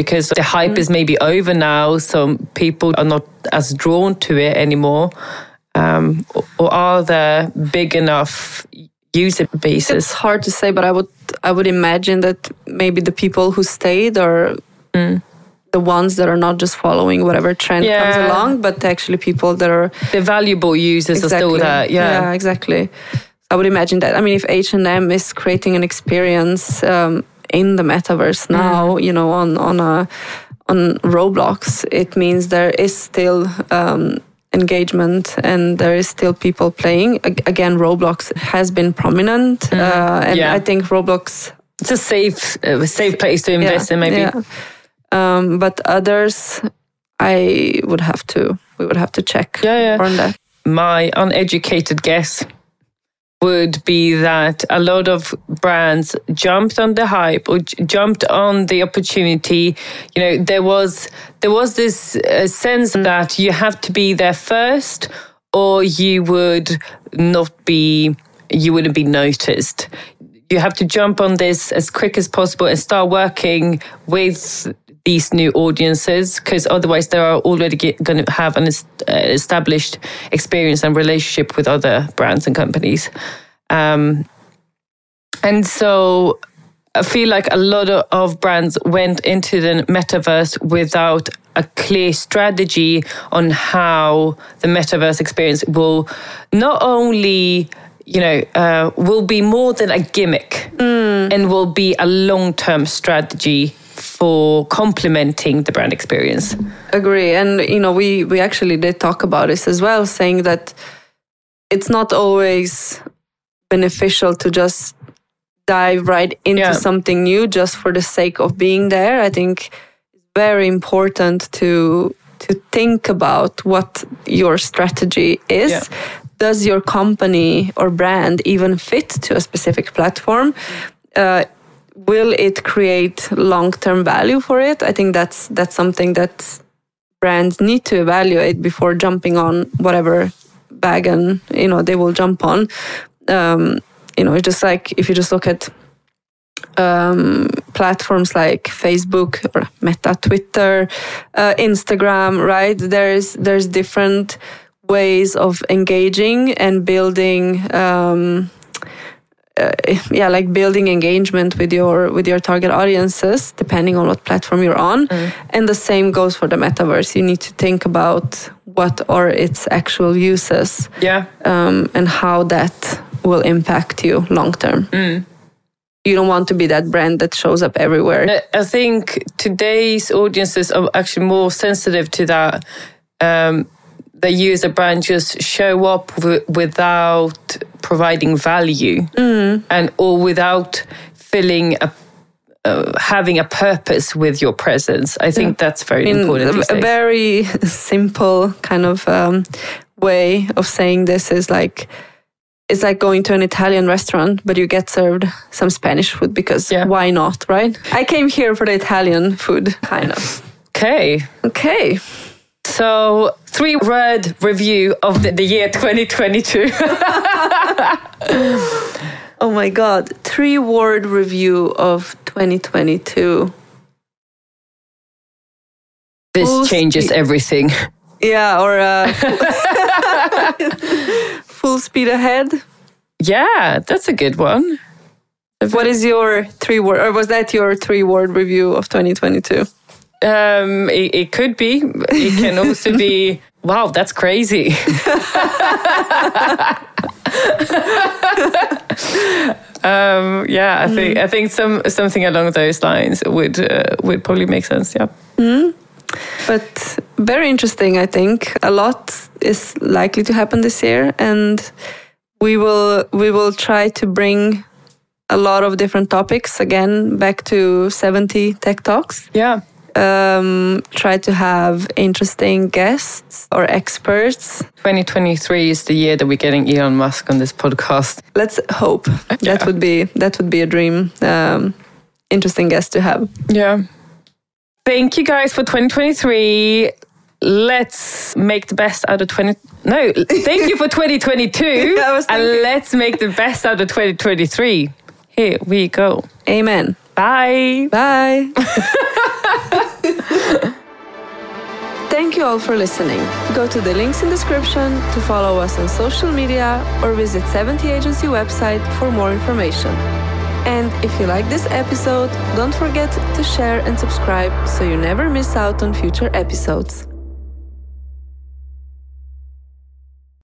because the hype is maybe over now, so people are not as drawn to it anymore. Um, or are there big enough user bases? It's hard to say, but I would I would imagine that maybe the people who stayed are mm. the ones that are not just following whatever trend yeah. comes along, but actually people that are the valuable users exactly. are still there. Yeah, yeah, exactly. I would imagine that. I mean, if H and M is creating an experience um, in the metaverse now, you know, on on a on Roblox, it means there is still um, engagement and there is still people playing again roblox has been prominent mm. uh, and yeah. i think roblox it's a safe uh, safe place to invest yeah, in maybe yeah. um, but others i would have to we would have to check yeah, yeah. on that my uneducated guess would be that a lot of brands jumped on the hype or jumped on the opportunity. You know, there was there was this uh, sense that you have to be there first, or you would not be, you wouldn't be noticed. You have to jump on this as quick as possible and start working with these new audiences because otherwise they are already going to have an uh, established experience and relationship with other brands and companies. Um, and so I feel like a lot of brands went into the metaverse without a clear strategy on how the metaverse experience will not only you know, uh, will be more than a gimmick mm. and will be a long term strategy for complementing the brand experience. Agree. And, you know, we, we actually did talk about this as well, saying that it's not always beneficial to just dive right into yeah. something new just for the sake of being there. I think it's very important to to think about what your strategy is. Yeah. Does your company or brand even fit to a specific platform? Uh, will it create long-term value for it? I think that's that's something that brands need to evaluate before jumping on whatever wagon you know they will jump on. Um, you know, it's just like if you just look at um, platforms like Facebook or Meta, Twitter, uh, Instagram, right? There's there's different ways of engaging and building um, uh, yeah like building engagement with your with your target audiences depending on what platform you're on. Mm. and the same goes for the metaverse. You need to think about what are its actual uses yeah. um, and how that will impact you long term. Mm. you don't want to be that brand that shows up everywhere. I think today's audiences are actually more sensitive to that um, they use a brand just show up w- without providing value mm. and or without filling a uh, having a purpose with your presence. I think yeah. that's very important. A, a very simple kind of um, way of saying this is like it's like going to an Italian restaurant, but you get served some Spanish food because yeah. why not, right? I came here for the Italian food, kind of. <laughs> Okay. Okay. So, three word review of the, the year 2022. <laughs> oh my God. Three word review of 2022. This full changes speed. everything. Yeah, or uh, <laughs> full speed ahead. Yeah, that's a good one. What is your three word, or was that your three word review of 2022? Um, it, it could be. It can also be. Wow, that's crazy. <laughs> um, yeah, I think mm. I think some something along those lines would uh, would probably make sense. Yeah. Mm. But very interesting. I think a lot is likely to happen this year, and we will we will try to bring a lot of different topics again back to 70 tech talks. Yeah um, try to have interesting guests or experts. 2023 is the year that we're getting Elon Musk on this podcast. Let's hope yeah. <laughs> that would be that would be a dream. Um, interesting guest to have. Yeah. Thank you guys for 2023 let's make the best out of 20 no thank you for <laughs> 2022 and let's make the best out of 2023 here we go amen bye bye <laughs> Thank you all for listening. Go to the links in description to follow us on social media or visit 70 Agency website for more information. And if you like this episode, don't forget to share and subscribe so you never miss out on future episodes.